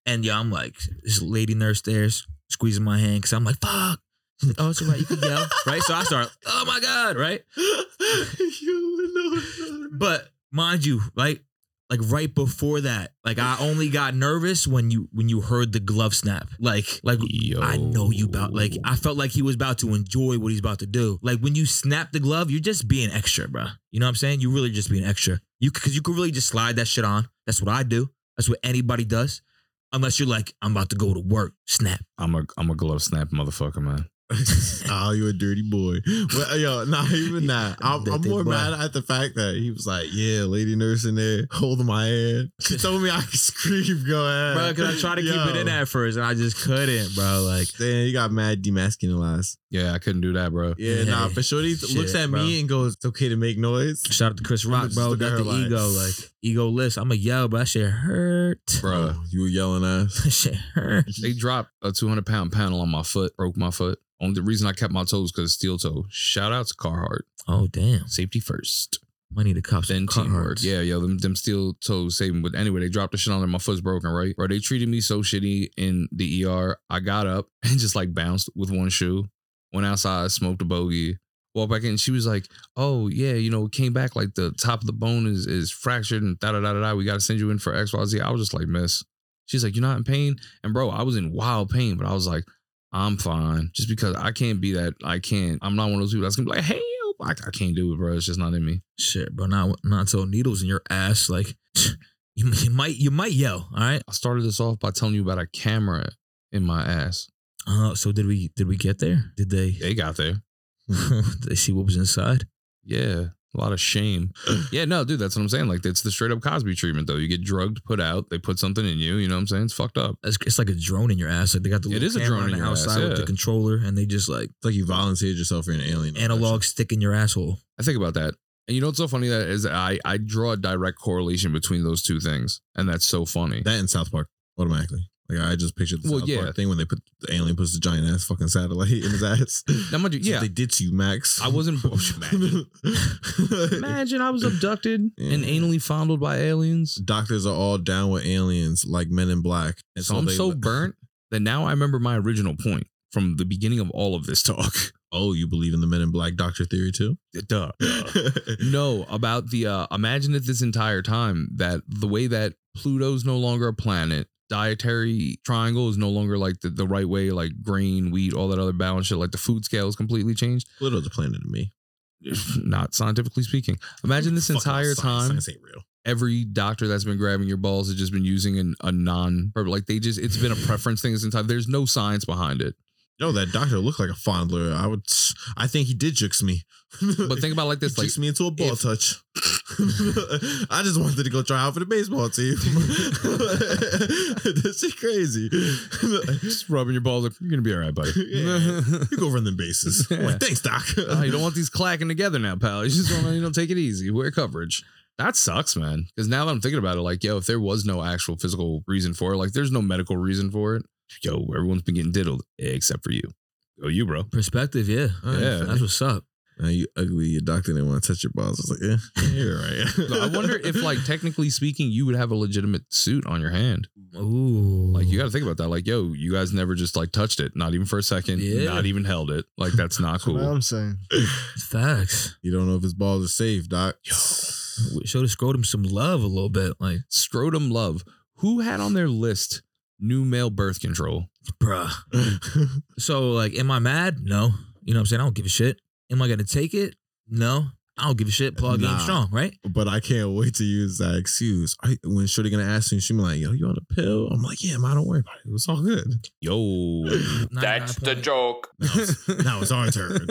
And yeah, I'm like, this lady nurse there squeezing my hand because I'm like, fuck. Oh, it's all right. You can yell, right? So I start, oh my god, right? But mind you, right? Like right before that, like I only got nervous when you when you heard the glove snap. Like like Yo. I know you about like I felt like he was about to enjoy what he's about to do. Like when you snap the glove, you're just being extra, bro. You know what I'm saying? You really just being extra. You because you could really just slide that shit on. That's what I do. That's what anybody does. Unless you're like, I'm about to go to work. Snap. I'm a I'm a glove snap motherfucker, man. oh, you a dirty boy. Well, yo, not even that. I'm, I'm more boy. mad at the fact that he was like, "Yeah, lady nurse in there holding my hand." She told me I could scream, go ahead, Bro, because I tried to keep it in Yo. at first and I just couldn't, bro. Like Damn, you got mad demasculinized. Yeah, I couldn't do that, bro. Yeah, Yeah. nah. But Shorty Shit, looks at bro. me and goes, "It's okay to make noise." shout out to Chris Rock, bro. Got the like- ego, like ego list. I'm a yo, but that shit hurt. Bro. You were yelling ass. That shit hurt. They dropped a 200 pound panel on my foot, broke my foot. Only the reason I kept my toes because steel toe. Shout out to Carhartt. Oh damn. Safety first. Money to cop some Then teamwork. Carhartts. Yeah, yo, them, them steel toes saving. But anyway, they dropped the shit on there. My foot's broken, right? Bro, they treated me so shitty in the ER. I got up and just like bounced with one shoe. Went outside, smoked a bogey. Walked back in. She was like, "Oh yeah, you know, it came back like the top of the bone is is fractured and da da da da da. We got to send you in for X Y Z." I was just like, "Miss." She's like, "You're not in pain," and bro, I was in wild pain, but I was like, "I'm fine," just because I can't be that. I can't. I'm not one of those people that's gonna be like, "Hey, I, I can't do it, bro. It's just not in me. Shit, bro. Not not until needles in your ass. Like you, you might you might yell. All right. I started this off by telling you about a camera in my ass. Uh, so did we did we get there? Did they They got there. did they see what was inside? Yeah. A lot of shame. Yeah, no, dude, that's what I'm saying. Like, it's the straight up Cosby treatment, though. You get drugged, put out, they put something in you. You know what I'm saying? It's fucked up. It's, it's like a drone in your ass. Like they got the it is a drone in the your ass, outside with the controller, and they just like It's like you volunteered yourself for an alien. analog stick in your asshole. I think about that. And you know what's so funny that is I I draw a direct correlation between those two things, and that's so funny. That in South Park automatically. Like I just pictured the Well, South yeah. Park thing when they put the alien puts the giant ass fucking satellite in his ass. Now, mind you, That's what yeah, they did to you, Max. I wasn't. Imagine, imagine I was abducted and anally fondled by aliens. Doctors are all down with aliens, like Men in Black. And So I'm they- so burnt that now I remember my original point from the beginning of all of this talk. Oh, you believe in the Men in Black Doctor theory too? Duh. no, about the uh imagine if this entire time that the way that Pluto's no longer a planet, dietary triangle is no longer like the, the right way, like grain, wheat, all that other balance shit, like the food scale is completely changed. Pluto's a planet to me. Not scientifically speaking. Imagine this Fuck entire science. time Science ain't real. every doctor that's been grabbing your balls has just been using an, a non like they just it's been a preference thing this entire there's no science behind it. Yo, that doctor looked like a fondler. I would. I think he did jukes me. But think about it like this, he like me into a ball if- touch. I just wanted to go try out for the baseball team. this is crazy. just rubbing your balls like you're gonna be all right, buddy. Yeah. you go run the bases. I'm like, Thanks, doc. Oh, you don't want these clacking together now, pal. You just want to, you know, take it easy. Wear coverage. That sucks, man. Because now that I'm thinking about it, like, yo, if there was no actual physical reason for it, like, there's no medical reason for it. Yo, everyone's been getting diddled except for you. Oh, you, bro. Perspective, yeah. Yeah. That's what's up. Now you ugly. Your doctor didn't want to touch your balls. I was like, yeah, yeah you're right. So I wonder if, like, technically speaking, you would have a legitimate suit on your hand. Ooh. Like, you got to think about that. Like, yo, you guys never just like touched it, not even for a second, Yeah. not even held it. Like, that's not That's what cool. I'm saying. Facts. you don't know if his balls are safe, doc. Show the scrotum some love a little bit. Like, Scrotum love. Who had on their list new male birth control? bruh. So, like, am I mad? No. You know what I'm saying? I don't give a shit. Am I gonna take it? No. I don't give a shit. Plug Nah. game strong, right? But I can't wait to use that excuse. I, when Shorty gonna ask me, she be like, "Yo, you on a pill?" I'm like, "Yeah, man, don't worry about it. It's all good." Yo. That's the joke. Now it's, now it's our turn.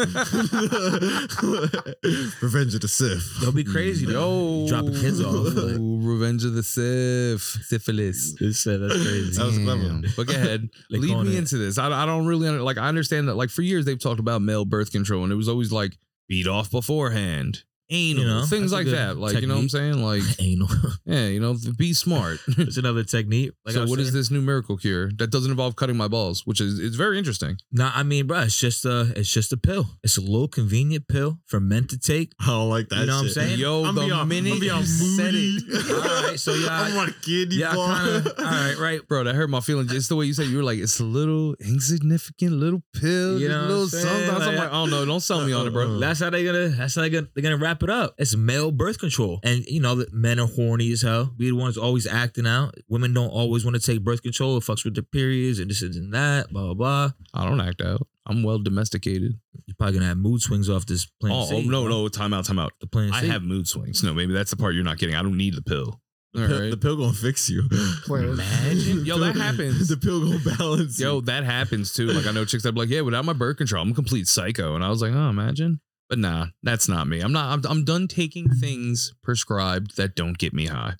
Revenge of the Sith. Don't be crazy. Yo. Dropping kids off. Like, Revenge of the Sith. Syphilis. that's crazy. That was clever. But go ahead. Lead me it- into this. I, I don't really under, like. I understand that. Like for years, they've talked about male birth control, and it was always like beat off beforehand, anal, You know, things that's like that. Like you know what I'm saying? Like Anal. yeah, you know, be smart. It's another technique. Like so was what is saying. this new miracle cure that doesn't involve cutting my balls? Which is it's very interesting. Nah, I mean, bro, it's just a, it's just a pill. It's a little convenient pill for men to take. I don't like that. You know what I'm saying? Yo, I'm the beyond, minute I'm beyond you said moody. it. All right, so yeah, I'm on a kidney Yeah, kind of. All right, right. Bro, that hurt my feelings. Just the way you said it, you were like, it's a little insignificant little pill, You know a what little I'm saying? something. I'm Like- like, oh no, don't sell me on it, bro. That's how they gonna. That's how they gonna. They're gonna wrap it up. It's male birth control, and you know that men are horny as hell. We the ones always acting out. Women don't always want to take birth control. It fucks with their periods and this and that. Blah blah blah. I don't act out. I'm well domesticated. You're probably gonna have mood swings off this plan. Oh, C, oh, no, no, time out, time out. The plan I C. have mood swings. No, maybe that's the part you're not getting. I don't need the pill. All The pill, right. the pill gonna fix you. Imagine. Yo, that happens. The pill gonna balance Yo, you. that happens too. Like I know chicks that be like, yeah, without my birth control, I'm a complete psycho. And I was like, oh, imagine. But nah, that's not me. I'm not. I'm, I'm done taking things prescribed that don't get me high.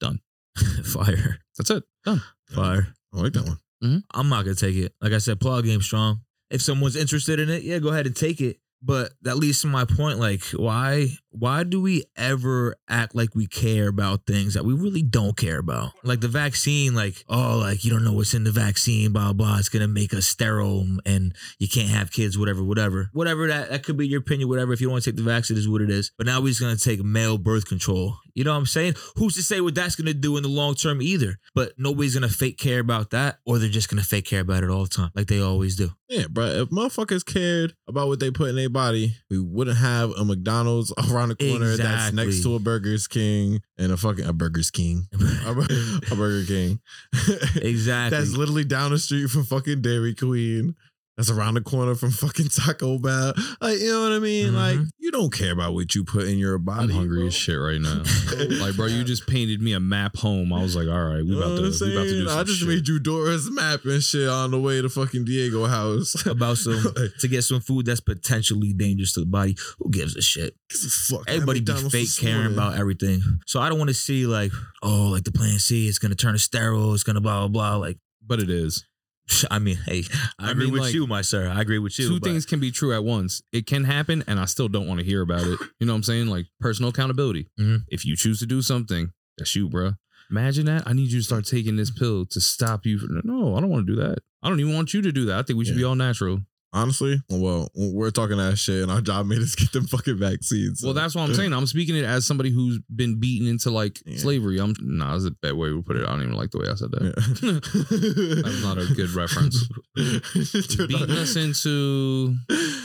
Done. Fire, That's it. Done. fire. I like that one. Mm-hmm. I'm not gonna take it. Like I said, plug game strong. If someone's interested in it, yeah, go ahead and take it. But that leads to my point. Like, why why do we ever act like we care about things that we really don't care about? Like the vaccine, like, oh, like you don't know what's in the vaccine, blah blah. It's gonna make us sterile and you can't have kids, whatever, whatever. Whatever that that could be your opinion, whatever. If you want to take the vaccine, is what it is. But now we're just gonna take male birth control. You know what I'm saying? Who's to say what that's gonna do in the long term either? But nobody's gonna fake care about that, or they're just gonna fake care about it all the time, like they always do. Yeah, bro. If motherfuckers cared about what they put in their body, we wouldn't have a McDonald's around the corner that's next to a Burger's King and a fucking a Burger's King, a, a Burger King. Exactly. That's literally down the street from fucking Dairy Queen. That's around the corner from fucking Taco Bell. Like, you know what I mean? Mhm. Like, you don't care about what you put in your body. I'm hungry bro. as shit right now. like, bro, you just painted me a map home. I was like, all right, we You know about to, we about to do I just shit. made you Dora's map and shit on the way to fucking Diego house. about some to get some food that's potentially dangerous to the body. Who gives a shit? Fuck, Everybody be fake caring about everything. So I don't want to see like, oh, like the plan C is gonna turn to sterile. It's gonna blah blah blah. Like, but it is. I mean, hey, I, I agree mean, with like, you, my sir. I agree with you. Two but- things can be true at once. It can happen, and I still don't want to hear about it. You know what I'm saying? Like personal accountability. Mhm. If you choose to do something, that's you, bro. Imagine that. I need you to start taking this pill to stop you. From, no, I don't want to do that. I don't even want you to do that. I think we should be all natural. Honestly, well, we're talking that shit, and our job made us get them fucking vaccines. Well, that's what I'm saying. I'm speaking it as somebody who's been beaten into like Yeah. slavery. I'm nah, that's a bad way to put it. I don't even like the way I said that. Yeah. That's not a good reference. Beating us into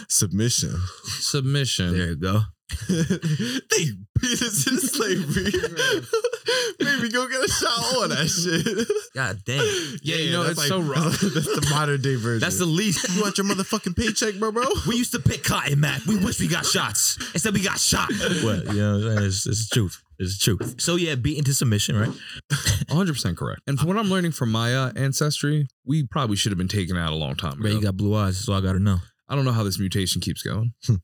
submission. submission. There you go. they beat us into slavery. Maybe go get a shot on that shit. God damn. Yeah, you know, that's it's so wrong. That's, the modern day version. That's the least. you want your motherfucking paycheck, bro, bro? We used to pick cotton, Mac. We wish we got shots. Instead, we got shot. Well, you know, what I'm saying? it's, it's the truth. It's the truth. So yeah, beaten to submission, right? 100% correct. And from what I'm learning from my uh, ancestry, we probably should have been taken out a long time ago. Ray, you got blue eyes. That's all I got to know. I don't know how this mutation keeps going.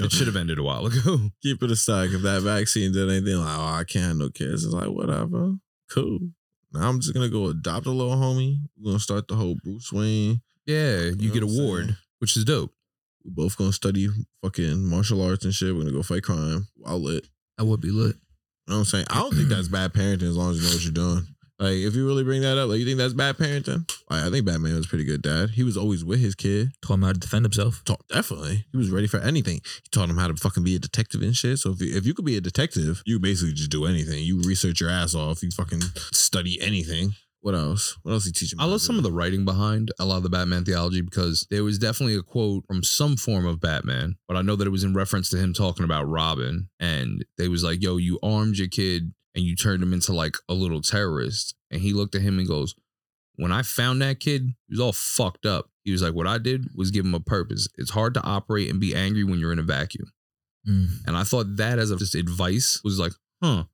It should have ended a while ago. Keep it a stack. If that vaccine did anything, like, oh, I can't have no kids. It's like, whatever. Cool. Now I'm just gonna go adopt a little homie. We're gonna start the whole Bruce Wayne. Yeah, you know get a ward, saying? which is dope. We're both gonna study fucking martial arts and shit. We're gonna go fight crime. I'll lit. I would be lit. You know what I'm saying? I don't think that's bad parenting as long as you know what you're doing. Like, if you really bring that up, like, you think that's bad parenting? Like, I think Batman was a pretty good dad. He was always with his kid. Taught him how to defend himself. Taught, definitely. He was ready for anything. He taught him how to fucking be a detective and shit. So if you, if you could be a detective, you basically just do anything. You research your ass off. You fucking study anything. What else? What else he teaching? I love some of the writing behind a lot of the Batman theology because there was definitely a quote from some form of Batman, but I know that it was in reference to him talking about Robin. And they was like, yo, you armed your kid and you turned him into like a little terrorist. And he looked at him and goes, When I found that kid, he was all fucked up. He was like, What I did was give him a purpose. It's hard to operate and be angry when you're in a vacuum. Mm. And I thought that as a just advice was like, huh,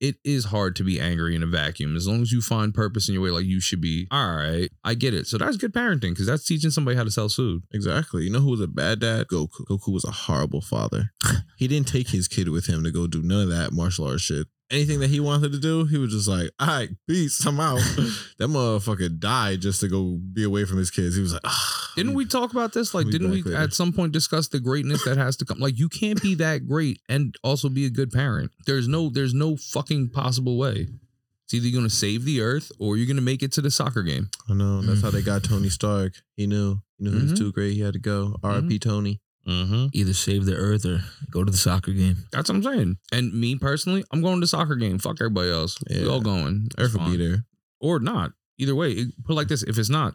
it is hard to be angry in a vacuum. As long as you find purpose in your way, like you should be, all right, I get it. So that's good parenting because that's teaching somebody how to sell food. Exactly. You know who was a bad dad? Goku. Goku was a horrible father. he didn't take his kid with him to go do none of that martial arts shit. Anything that he wanted to do, he was just like, all right, peace, I'm out. that motherfucker died just to go be away from his kids. He was like, ah. Didn't we talk about this? Like, didn't we later. at some point discuss the greatness that has to come? Like, you can't be that great and also be a good parent. There's no, there's no fucking possible way. It's either you're gonna save the earth or you're gonna make it to the soccer game. I know. That's how they got Tony Stark. He knew. He knew he was Mhm. too great. He had to go. R.I.P. Tony. Mm-hmm. Either save the earth or go to the soccer game. That's what I'm saying. And me personally, I'm going to the soccer game. Fuck everybody else. Yeah. We all going. Earth will be there. or not. Either way, it, put it like this: if it's not,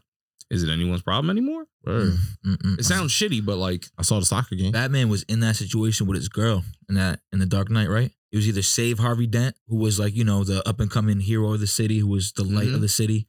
is it anyone's problem anymore? Word. Mm-mm. It sounds shitty, but like, I saw the soccer game. Batman was in that situation with his girl in that in the Dark Knight, right? It was either save Harvey Dent, who was like you know the up and coming hero of the city, who was the light Mhm. of the city,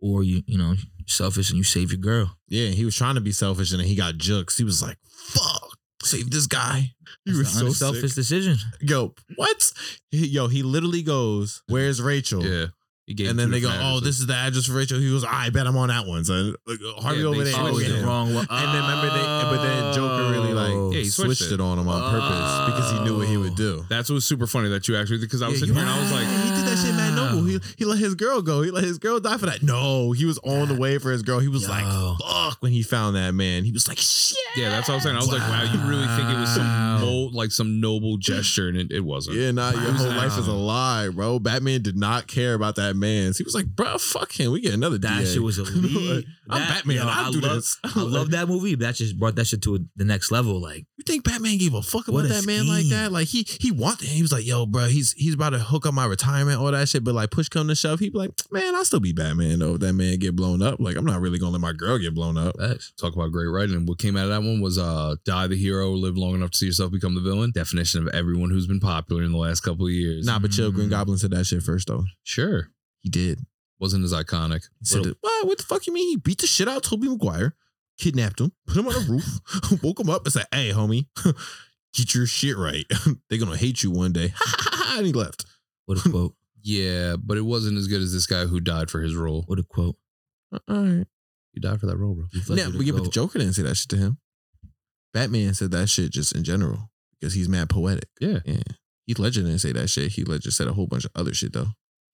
or you you know selfish and you save your girl. Yeah, he was trying to be selfish and then he got jukes. He was like, fuck, save this guy. He That's was so selfish decision. Yo, what? He- yo, he literally goes, "Where's Rachel?" yeah. And then they go, "Oh, this is the address for Rachel." He goes, "I bet I'm on that one." So like, Harvey Yeah, over there, switched oh, it. yeah. wrong one. And then remember they, but then Joker really like oh. Yeah, he switched, switched it. it. on him on purpose because he knew what he would oh. do. That's what was super funny that you actually because I was Yeah, sitting here and I was like, he did that shit, man. Noble. He he let his girl go. He let his girl die for that. No, he was on the way for his girl. He was Yo. like, fuck, when he found that man. He was like, shit. yeah, that's what I was saying. I was like, wow, you really think it was some Wow. like some noble gesture, and it, it wasn't. Yeah, nah, your whole life is a lie, bro. Batman did not care about that man. So he was like, bro, fuck him. We get another That DA. shit was elite. I'm That- Batman. I do love, this. I love that movie. That just brought that shit to the next level. Like, You think Batman gave a fuck about a that man like scheme. that? Like he he wanted. He was like, yo, bro, he's he's about to hook up my retirement, all that shit. But like, push come to shove, he'd be like, man, I'll still be Batman though. If that man get blown up, like I'm not really gonna let my girl get blown up. Talk about great writing. And what came out of that one was uh die the hero, live long enough to see yourself become the villain. Definition of everyone who's been popular in the last couple of years. Nah, but chill. Green Mm. Goblin said that shit first though. Sure. He did. Wasn't as iconic. He said, What- what? What the fuck you mean? He beat the shit out of Tobey Maguire, kidnapped him, put him on a roof, woke him up, and said, "Hey, homie, get your shit right. They're gonna hate you one day." and he left. What a quote. Yeah, but it wasn't as good as this guy who died for his role. What a quote. All right. He died for that role, bro. Heath Now, Ledger but yeah, but the Joker didn't say that shit to him. Batman said that shit just in general because he's mad poetic. Yeah. Yeah. Heath Ledger didn't say that shit. Heath Ledger said a whole bunch of other shit though.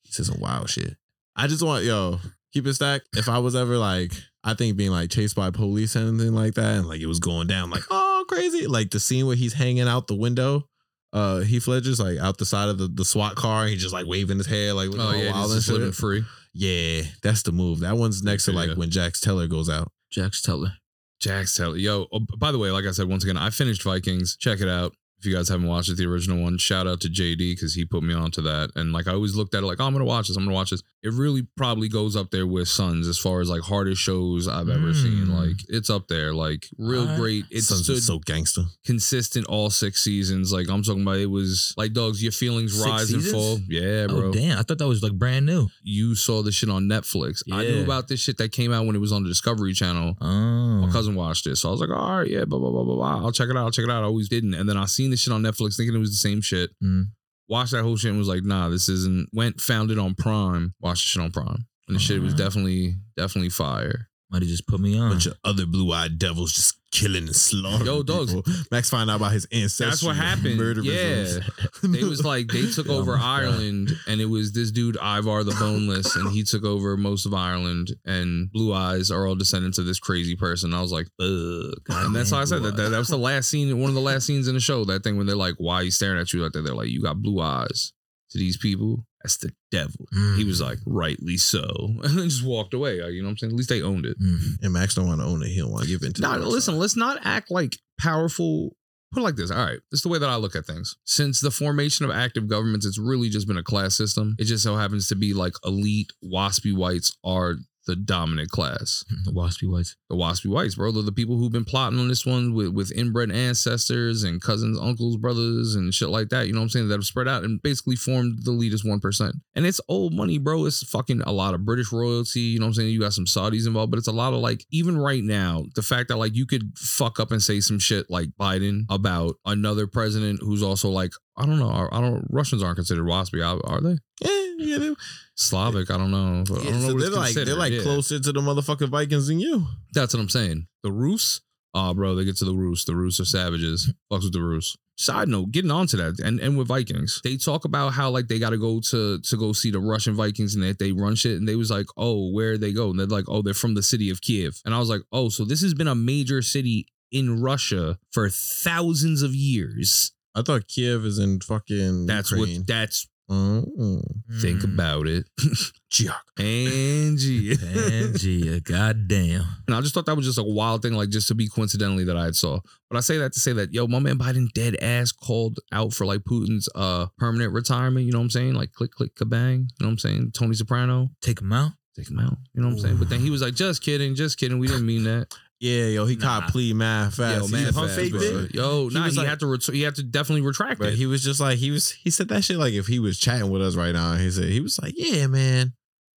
He said some wild shit. I just want yo keep it stacked. If I was ever like, I think being like chased by police and anything like that, and like it was going down, like oh crazy, like the scene where he's hanging out the window. Uh, Heath Ledger's like out the side of the, the SWAT car, and he's just like waving his hair, like Oh yeah, wild he's just living free. Yeah, that's the move. That one's next to like Yeah. when Jax Teller goes out. Jax Teller. Jax Teller. Yo, oh, by the way, like I said, once again, I finished Vikings. Check it out. If you guys haven't watched it, the original one, shout out to JD because he put me onto that. And like I always looked at it like, oh, I'm gonna watch this. I'm gonna watch this. It really probably goes up there with Sons as far as like hardest shows I've ever seen. Mm. Like it's up there. Like real Alright. great. It Sons stood so gangster. consistent all six seasons. Like I'm talking about, it was like dogs. Your feelings Six rise and fall. Yeah, bro. Oh damn! I thought that was like brand new. You saw this shit on Netflix. I knew about this shit that came out when it was on the Discovery Channel. Oh, My cousin watched it. So I was like, all right, yeah, blah, blah, blah, blah, blah. I'll check it out. I'll check it out. I always didn't. And then I seen this shit on Netflix thinking it was the same shit. Mm. Watched that whole shit and was like, nah, this isn't. Went, found it on Prime. Watched the shit on Prime. And the shit was definitely, definitely fire. might have just put me on. Bunch of other blue eyed devils just killing and slaughtering. Yo, dogs. people. Max find out about his ancestry. That's what happened. Yeah. It was like they took Oh over my God. Ireland and it was this dude, Ivar the Boneless, and he took over most of Ireland. And Blue Eyes are all descendants of this crazy person. I was like, ugh. And that's why I said that, that. That was the last scene, one of the last scenes in the show. That thing when they're like, why are you staring at you like that? They're like, you got blue eyes to these people. That's the devil. Mm. He was like, rightly so. And then just walked away. Like, you know what I'm saying? At least they owned it. Mm. And Max don't want to own it. He don't want to give in to No, the listen, let's not act like powerful. Put it like this. All right. This is the way that I look at things. Since the formation of active governments, it's really just been a class system. It just so happens to be like elite waspy whites are the dominant class. Hmm, the waspy whites. The waspy whites, bro. They're the people who've been plotting on this one with, with inbred ancestors and cousins, uncles, brothers, and shit like that. You know what I'm saying? That have spread out and basically formed the elitist 1%. And it's old money, bro. It's fucking a lot of British royalty. You know what I'm saying? You got some Saudis involved, but it's a lot of like, even right now, the fact that like you could fuck up and say some shit like Biden about another president who's also like, I don't know. I don't, Russians aren't considered waspy, are they? Yeah, yeah, they, Slavic, I don't know. But I don't know so they're like they're like Yeah. closer to the motherfucking Vikings than you. That's what I'm saying. The Rus, oh, bro, they get to the Rus. The Rus are savages. Fucks with the Rus. Side note, getting on to that, and, and with Vikings, they talk about how like they got to go to to go see the Russian Vikings and that they run shit, and they was like, oh, where they go? And they're like, oh, they're from the city of Kiev, and I was like, oh, so this has been a major city in Russia for thousands of years. I thought Kiev is in fucking. That's Ukraine. what. That's Mm. think Mm. about it, Giac. Angie. Angie, goddamn. And I just thought that was just a wild thing, like just to be coincidentally that I had saw. But I say that to say that, yo, my man Biden dead ass called out for like Putin's uh permanent retirement. You know what I'm saying? Like click, click, kabang. You know what I'm saying? Tony Soprano, Take him out. take him out. You know what I'm saying? But then he was like, just kidding, just kidding. We didn't mean that. Yeah, yo, he Nah. caught plea mad fast. Yo, He fast, faked it. Yo, He nah, he like- had to. Ret- he had to definitely retract it. he was just like he was. He said that shit like if he was chatting with us right now. He said he was like, yeah, man,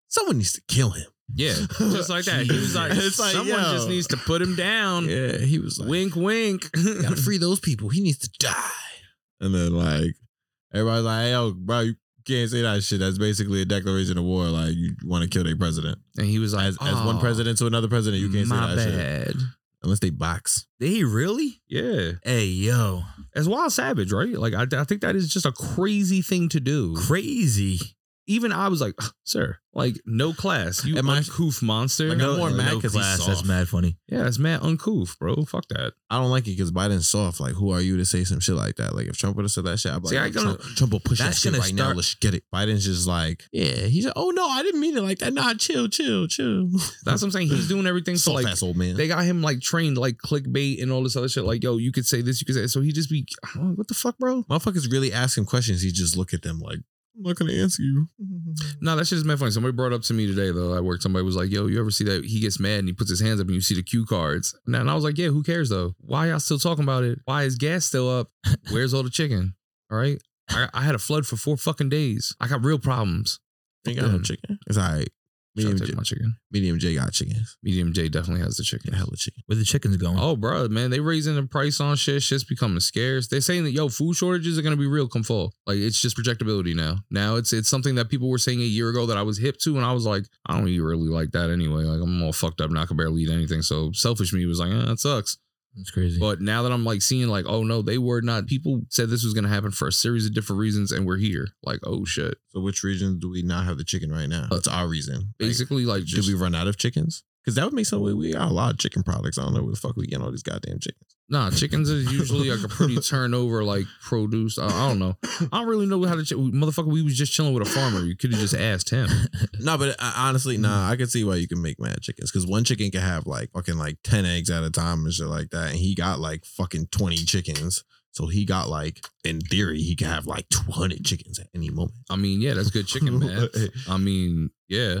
someone needs to kill him. yeah, just like that. He was like, It's like, someone yo. just needs to put him down. Yeah, he was like, Wink, wink. gotta free those people. He needs to die. And then like everybody's like, yo, bro, you can't say that shit. That's basically a declaration of war. Like you want to kill their president. and he was like, As, as one "Oh, president to another president, you can't say that shit unless they box. Did he really? Yeah. Hey, yo, As wild savage, right? Like I, I think that is just a crazy thing to do. crazy. Even I was like, sir, like no class. You Am I- uncouth monster. Like, I'm more no mad 'cause he's class. That's soft. mad funny. yeah, it's mad uncouth, bro. Fuck that. I don't like it because Biden's soft. Like, who are you to say some shit like that? Like, if Trump would have said that shit, I'd be See, like, I yo, gonna- Trump, Trump will push that That's shit gonna right now. start- Let's get it. Biden's just like, yeah. He's like, oh no, I didn't mean it like that. Nah, chill, chill, chill. That's what I'm saying. He's doing everything to soft like ass old man. they got him like trained like clickbait and all this other shit. Like, yo, you could say this, you could say so he just be I'm like, what the fuck, bro? Motherfuckers really ask him questions. He just look at them like, I'm not gonna answer you. No, that shit is mad funny. Somebody brought up to me today though at work. Somebody was like, "Yo, you ever see that he gets mad and he puts his hands up and you see the cue cards?" And I was like, "Yeah, who cares though? Why y'all still talking about it? Why is gas still up? Where's all the chicken? All right, I, I had a flood for four fucking days. I got real problems. Ain't got no chicken. It's all right. Medium J, my chicken. medium J got chickens. Medium J definitely has the chicken. Get hella chicken. Where the chickens going? Oh, bro, man, they raising the price on shit. Shit's becoming scarce. They're saying that yo, food shortages are gonna be real come fall. Like it's just projectability now. Now it's it's something that people were saying a year ago that I was hip to, and I was like, I don't really like that anyway. Like I'm all fucked up now. I can barely eat anything. So selfish me was like, eh, that sucks. That's crazy. But now that I'm like seeing like, oh no, they were not. People said this was gonna happen for a series of different reasons, and we're here. Like, oh shit. So which region do we not have the chicken right now? Uh, That's our reason. Basically, like, did just we run out of chickens? Because that would make some way we got a lot of chicken products. I don't know where the fuck we getting all these goddamn chickens. Nah, chickens is usually like a pretty turnover, like produce. I, I don't know. I don't really know how to. Ch- motherfucker, we was just chilling with a farmer. You could have just asked him. No, but honestly, nah, mm. I can see why you can make mad chickens. Because one chicken can have like fucking like 10 eggs at a time and shit like that. And he got like fucking 20 chickens. So he got like, in theory, he could have like 200 chickens at any moment. I mean, yeah, that's good chicken, man. I mean, yeah.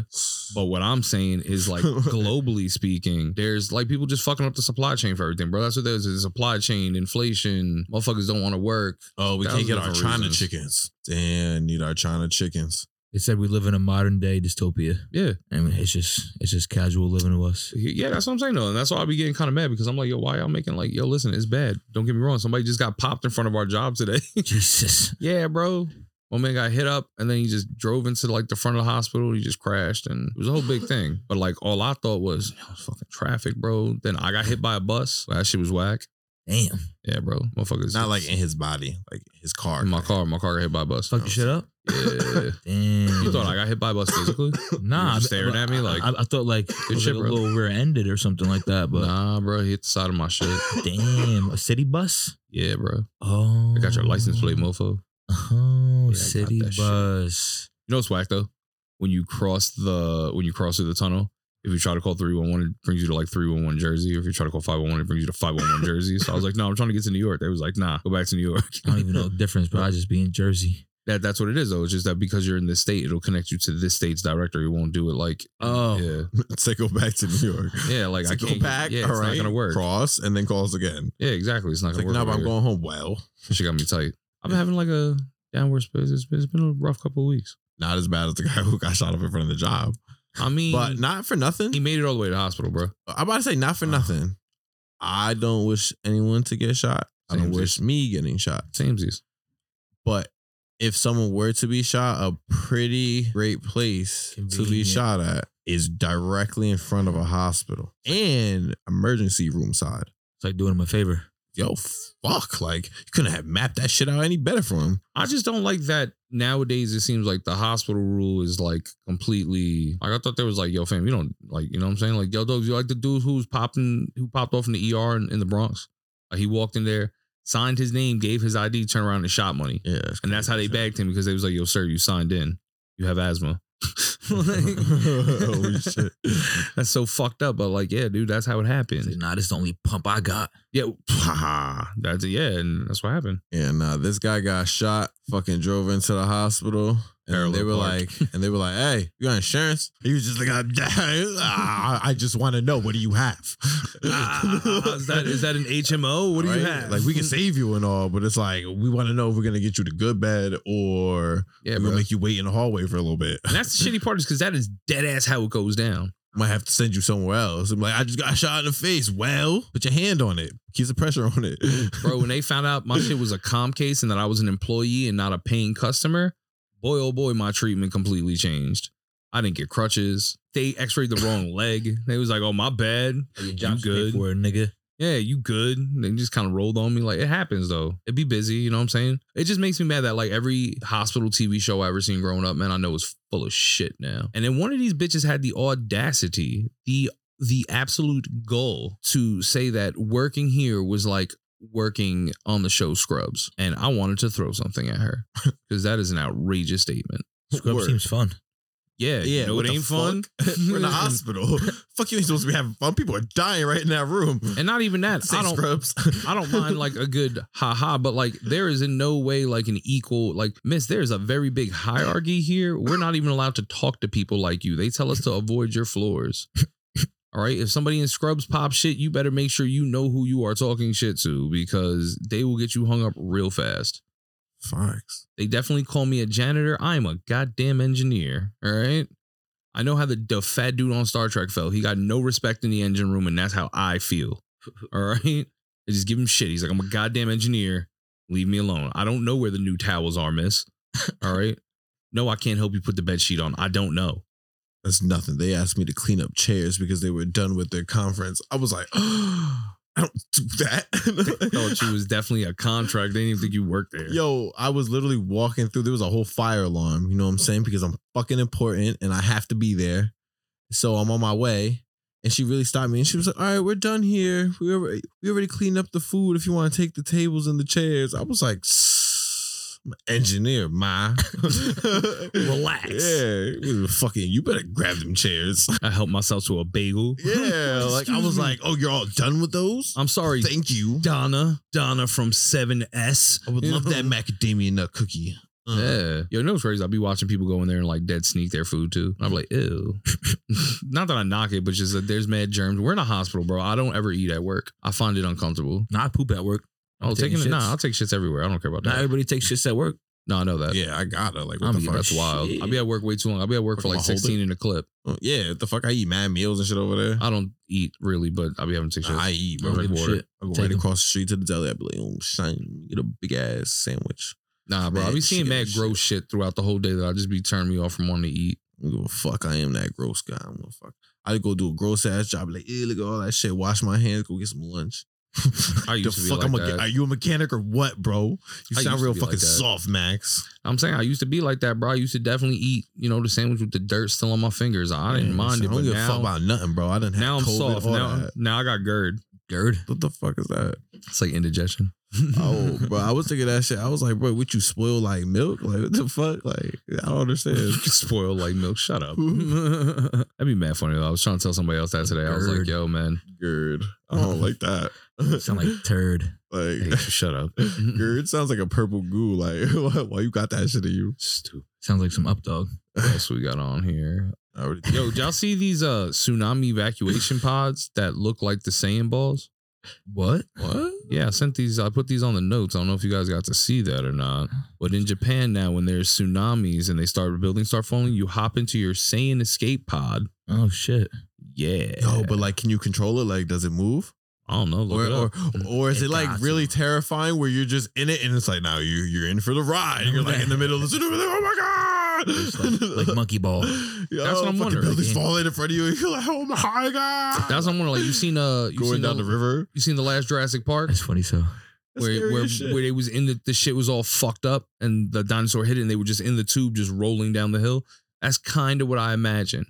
But what I'm saying is like globally speaking, there's like people just fucking up the supply chain for everything, bro. That's what there's is supply chain, inflation, motherfuckers don't want to work. Oh, we can't get our China reasons. chickens. Damn, need our China chickens. They said we live in a modern day dystopia. Yeah. I mean, it's just it's just casual living to us. Yeah, that's what I'm saying though. And that's why I be getting kind of mad because I'm like, yo, why y'all making like, yo, listen, it's bad. Don't get me wrong. Somebody just got popped in front of our job today. Jesus. yeah, bro. One man got hit up and then he just drove into like the front of the hospital. He just crashed and it was a whole big thing. But like all I thought was, fucking traffic, bro. Then I got hit by a bus. That shit was whack. Damn. Yeah, bro. Motherfuckers. Not like in his body, like his car. in my car. My car got hit by a bus. Fuck your shit up. Yeah. Damn. you thought I got hit by a bus physically? Nah, You staring I- at me like, I, I thought like it shit, like a little rear ended or something like that. But nah, bro. He hit the side of my shit. damn, a city bus. Yeah, bro. Oh, I got your license plate, mofo. Oh, Yeah, city that shit. bus. You know what's whack though? When you cross the when you cross through the tunnel, if you try to call 311, it brings you to like 311 Jersey. If you try to call 511, it brings you to 511 Jersey. So I was like, no, I'm trying to get to New York. They was like, nah, go back to New York. I don't even know the difference, but I just be in Jersey. That that's what it is though. It's just that because you're in this state, it'll connect you to this state's directory. It won't do it like Oh. yeah, Say go back to New York. yeah. Like So I go can't back. Yeah, all it's right. not gonna work. Cross and then calls again. Yeah, exactly. It's not It's gonna like, work. no, but I'm going home. Well, She got me tight. I've been having like a downward space. It's been, it's been a rough couple of weeks. not as bad as the guy who got shot up in front of the job, I mean, but not for nothing. he made it all the way to the hospital, bro. I'm about to say not for uh-huh. nothing. I don't wish anyone to get shot. I don't wish me getting shot. Samesies. But if someone were to be shot, a pretty great place to be shot at is directly in front of a hospital and emergency room side. It's like doing him a favor. Yo, fuck. Like, you couldn't have mapped that shit out any better for him. I just don't like that nowadays. It seems like the hospital rule is like completely. Like I thought there was like, yo, fam, you don't like, you know what I'm saying? Like, yo, dogs, you like the dude who's popping, who popped off in the ER in, in the Bronx? Like, he walked in there, signed his name, gave his ID, turned around and shot money, Yeah. and that's how they bagged him because they was like, yo, sir, you signed in, you have asthma. Holy shit. That's so fucked up, but like, yeah, dude, that's how it happened. like, nah, this is the only pump I got. Yeah, that's yeah, and that's what happened. And uh, this guy got shot, fucking drove into the hospital. And they were like, and they were like, hey, you got insurance? He was just like, "Ah, I just want to know, what do you have? Ah, is that is that an HMO? What do you have? Like, we can save you and all, but it's like, we want to know if we're going to get you the good bed or yeah, we're gonna make you wait in the hallway for a little bit. And that's the shitty part is because that is dead ass how it goes down. Might have to send you somewhere else. I'm like, I just got shot in the face. Well, put your hand on it. Keep the pressure on it. Bro, when they found out my shit was a com case and that I was an employee and not a paying customer, boy, oh boy, my treatment completely changed. I didn't get crutches. They x-rayed the wrong leg. They was like, oh, my bad. Your You good? for it, nigga. Yeah, you good. They just kind of rolled on me. Like, it happens though. It'd be busy, you know what I'm saying? It just makes me mad that like every hospital TV show I ever seen growing up, man, I know is full of shit now. And then one of these bitches had the audacity, the the absolute goal to say that working here was like working on the show Scrubs. And I wanted to throw something at her because that is an outrageous statement. Scrubs Word. seems fun. Yeah, Yeah, you know what it the ain't fun. We're in the hospital. fuck you ain't supposed to be having fun. People are dying right in that room. And not even that. Say I don't scrubs. I don't mind like a good ha ha, but like there is in no way like an equal like miss. There's a very big hierarchy here. We're not even allowed to talk to people like you. They tell us to avoid your floors. All right. If somebody in scrubs pop shit, you better make sure you know who you are talking shit to because they will get you hung up real fast. Facts. They definitely call me a janitor. I am a goddamn engineer. All right. I know how the, the fat dude on Star Trek felt. He got no respect in the engine room, and that's how I feel. All right. They just give him shit. He's like, I'm a goddamn engineer. Leave me alone. I don't know where the new towels are, miss. All right. No, I can't help you put the bed sheet on. I don't know. That's nothing. They asked me to clean up chairs because they were done with their conference. I was like, I don't do that. Thought you was definitely a contract. They didn't even think you worked there. Yo, I was literally walking through. There was a whole fire alarm. You know what I'm saying? Because I'm fucking important and I have to be there. So I'm on my way. and she really stopped me and she was like, "All right, we're done here. We already we already cleaned up the food. If you want to take the tables and the chairs." I was like. "Sss, I'm an engineer, ma. Relax. Yeah, fucking. You better grab them chairs. I helped myself to a bagel. Yeah, like I was like, oh, you're all done with those? I'm sorry, Thank you. Donna. Donna from 7S. I would You love know? that macadamia nut cookie. Uh, Yeah. Yo, you know what's crazy? I'll be watching people go in there and like dead sneak their food too. I'm like, ew. Not that I knock it, but just that there's mad germs. We're in a hospital, bro. I don't ever eat at work. I find it uncomfortable. Not poop at work. Oh, taking it. shits. Nah, I'll take shits everywhere. I don't care about Not that. everybody takes shits at work. No, I know that. Yeah, I gotta. Like, what I'm the fuck? That's wild. I'll be at work way too long. I'll be at work for like hold it. 16 in a clip. Oh, yeah, the fuck? I eat mad meals and shit over there. I don't eat really, but I'll be having six shits. I eat, I bro. don't give a Water. shit. I go Take right 'em. across the street to the deli. I be like, oh, shine, get a big ass sandwich. Nah, bro. I'll Mad be seeing shit mad shit. gross shit throughout the whole day that I'll just be turning me off from wanting to eat. I don't give a fuck. I am that gross guy. I'm gonna fuck. I go do a gross ass job. Like, look at all that shit. Wash my hands. Go get some lunch. I used to be fuck? like a, that. are you a mechanic or what, bro? You I sound real fucking like soft, Max. I'm saying I used to be like that, bro. I used to definitely eat, you know, the sandwich with the dirt still on my fingers. I didn't mind it, I don't but give a fuck now, about nothing, bro. I didn't have now I'm COVID, soft. Now, that. now I got GERD. GERD. What the fuck is that? It's like indigestion. Oh, bro, I was thinking that shit. I was like, bro, would you spoil like milk? Like, what the fuck? Like, I don't understand. spoil like milk. Shut up. That'd be mad funny though. I was trying to tell somebody else that today. I was like, yo, man, Gerd. I don't like that. Sound like turd. hey, like, shut up. Gerd sounds like a purple goo. Like, why, why you got that shit in you? Stupid. Sounds like some up dog. What else we got on here? I already Yo, did y'all see these uh tsunami evacuation pods that look like the Saiyan balls? What? what? Yeah, I sent these. I put these on the notes. I don't know if you guys got to see that or not. But in Japan now, when there's tsunamis and they start buildings start falling, you hop into your Saiyan escape pod. Oh shit. Yeah. No, but like, can you control it? Like, does it move? I don't know. Look Or, it or, up. or is It it like got really terrifying where you're just in it and it's like now you you're in for the ride. You're like in the middle of the tsunami, oh my god, It's like, like monkey ball. Yo, That's what I'm fucking wondering. Buildings Like, falling in front of you. And you're like, oh my god. That's what I'm wondering. Like you seen uh you going seen down the, the river. You seen the last Jurassic Park That's funny. So That's where where shit. where they was in the the shit was all fucked up and the dinosaur hit it and they were just in the tube just rolling down the hill. That's kind of what I imagine.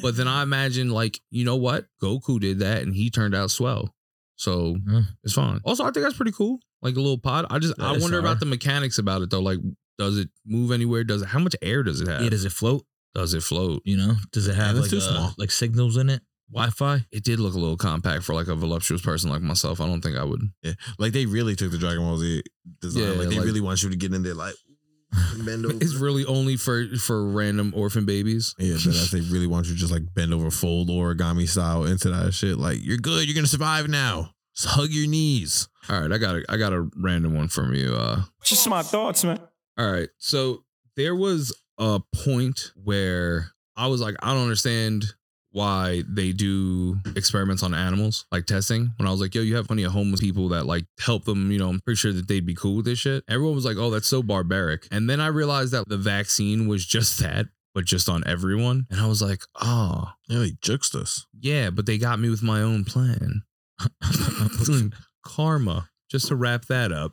But then I imagine like you know what Goku did that and he turned out swell, so Huh. it's fine. Also, I think that's pretty cool. Like a little pod. I just That I wonder fire. about the mechanics about it though. Like, does it move anywhere? Does it? How much air does it have? yeah, does it float? does it float? You know? Does it have that's like too uh, small. like signals in it? Wi-Fi? It did look a little compact for like a voluptuous person like myself. I don't think I would. Yeah, like they really took the Dragon Ball Z design. Yeah, like they like- really want you to get in there, like bend over. It's really only for for random orphan babies. Yeah, but they really want you to just like bend over, fold origami style into that shit. Like you're good, you're gonna survive now. Just hug your knees. All right, I got a I got a random one from you. Uh, Just my thoughts, man. All right. So there was a point where I was like, I don't understand why they do experiments on animals, like testing. When I was like, yo, you have plenty of homeless people that like help them, you know, I'm pretty sure that they'd be cool with this shit. Everyone was like, oh, that's so barbaric. And then I realized that the vaccine was just that, but just on everyone. And I was like, oh, Yeah, they juxed us. yeah, but they got me with my own plan. Karma. Just to wrap that up.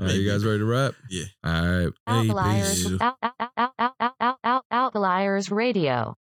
All right. All right, you guys ready to wrap? Yeah. All right. Outliers, peace. out, out, out, out, out, out, out, outliers radio.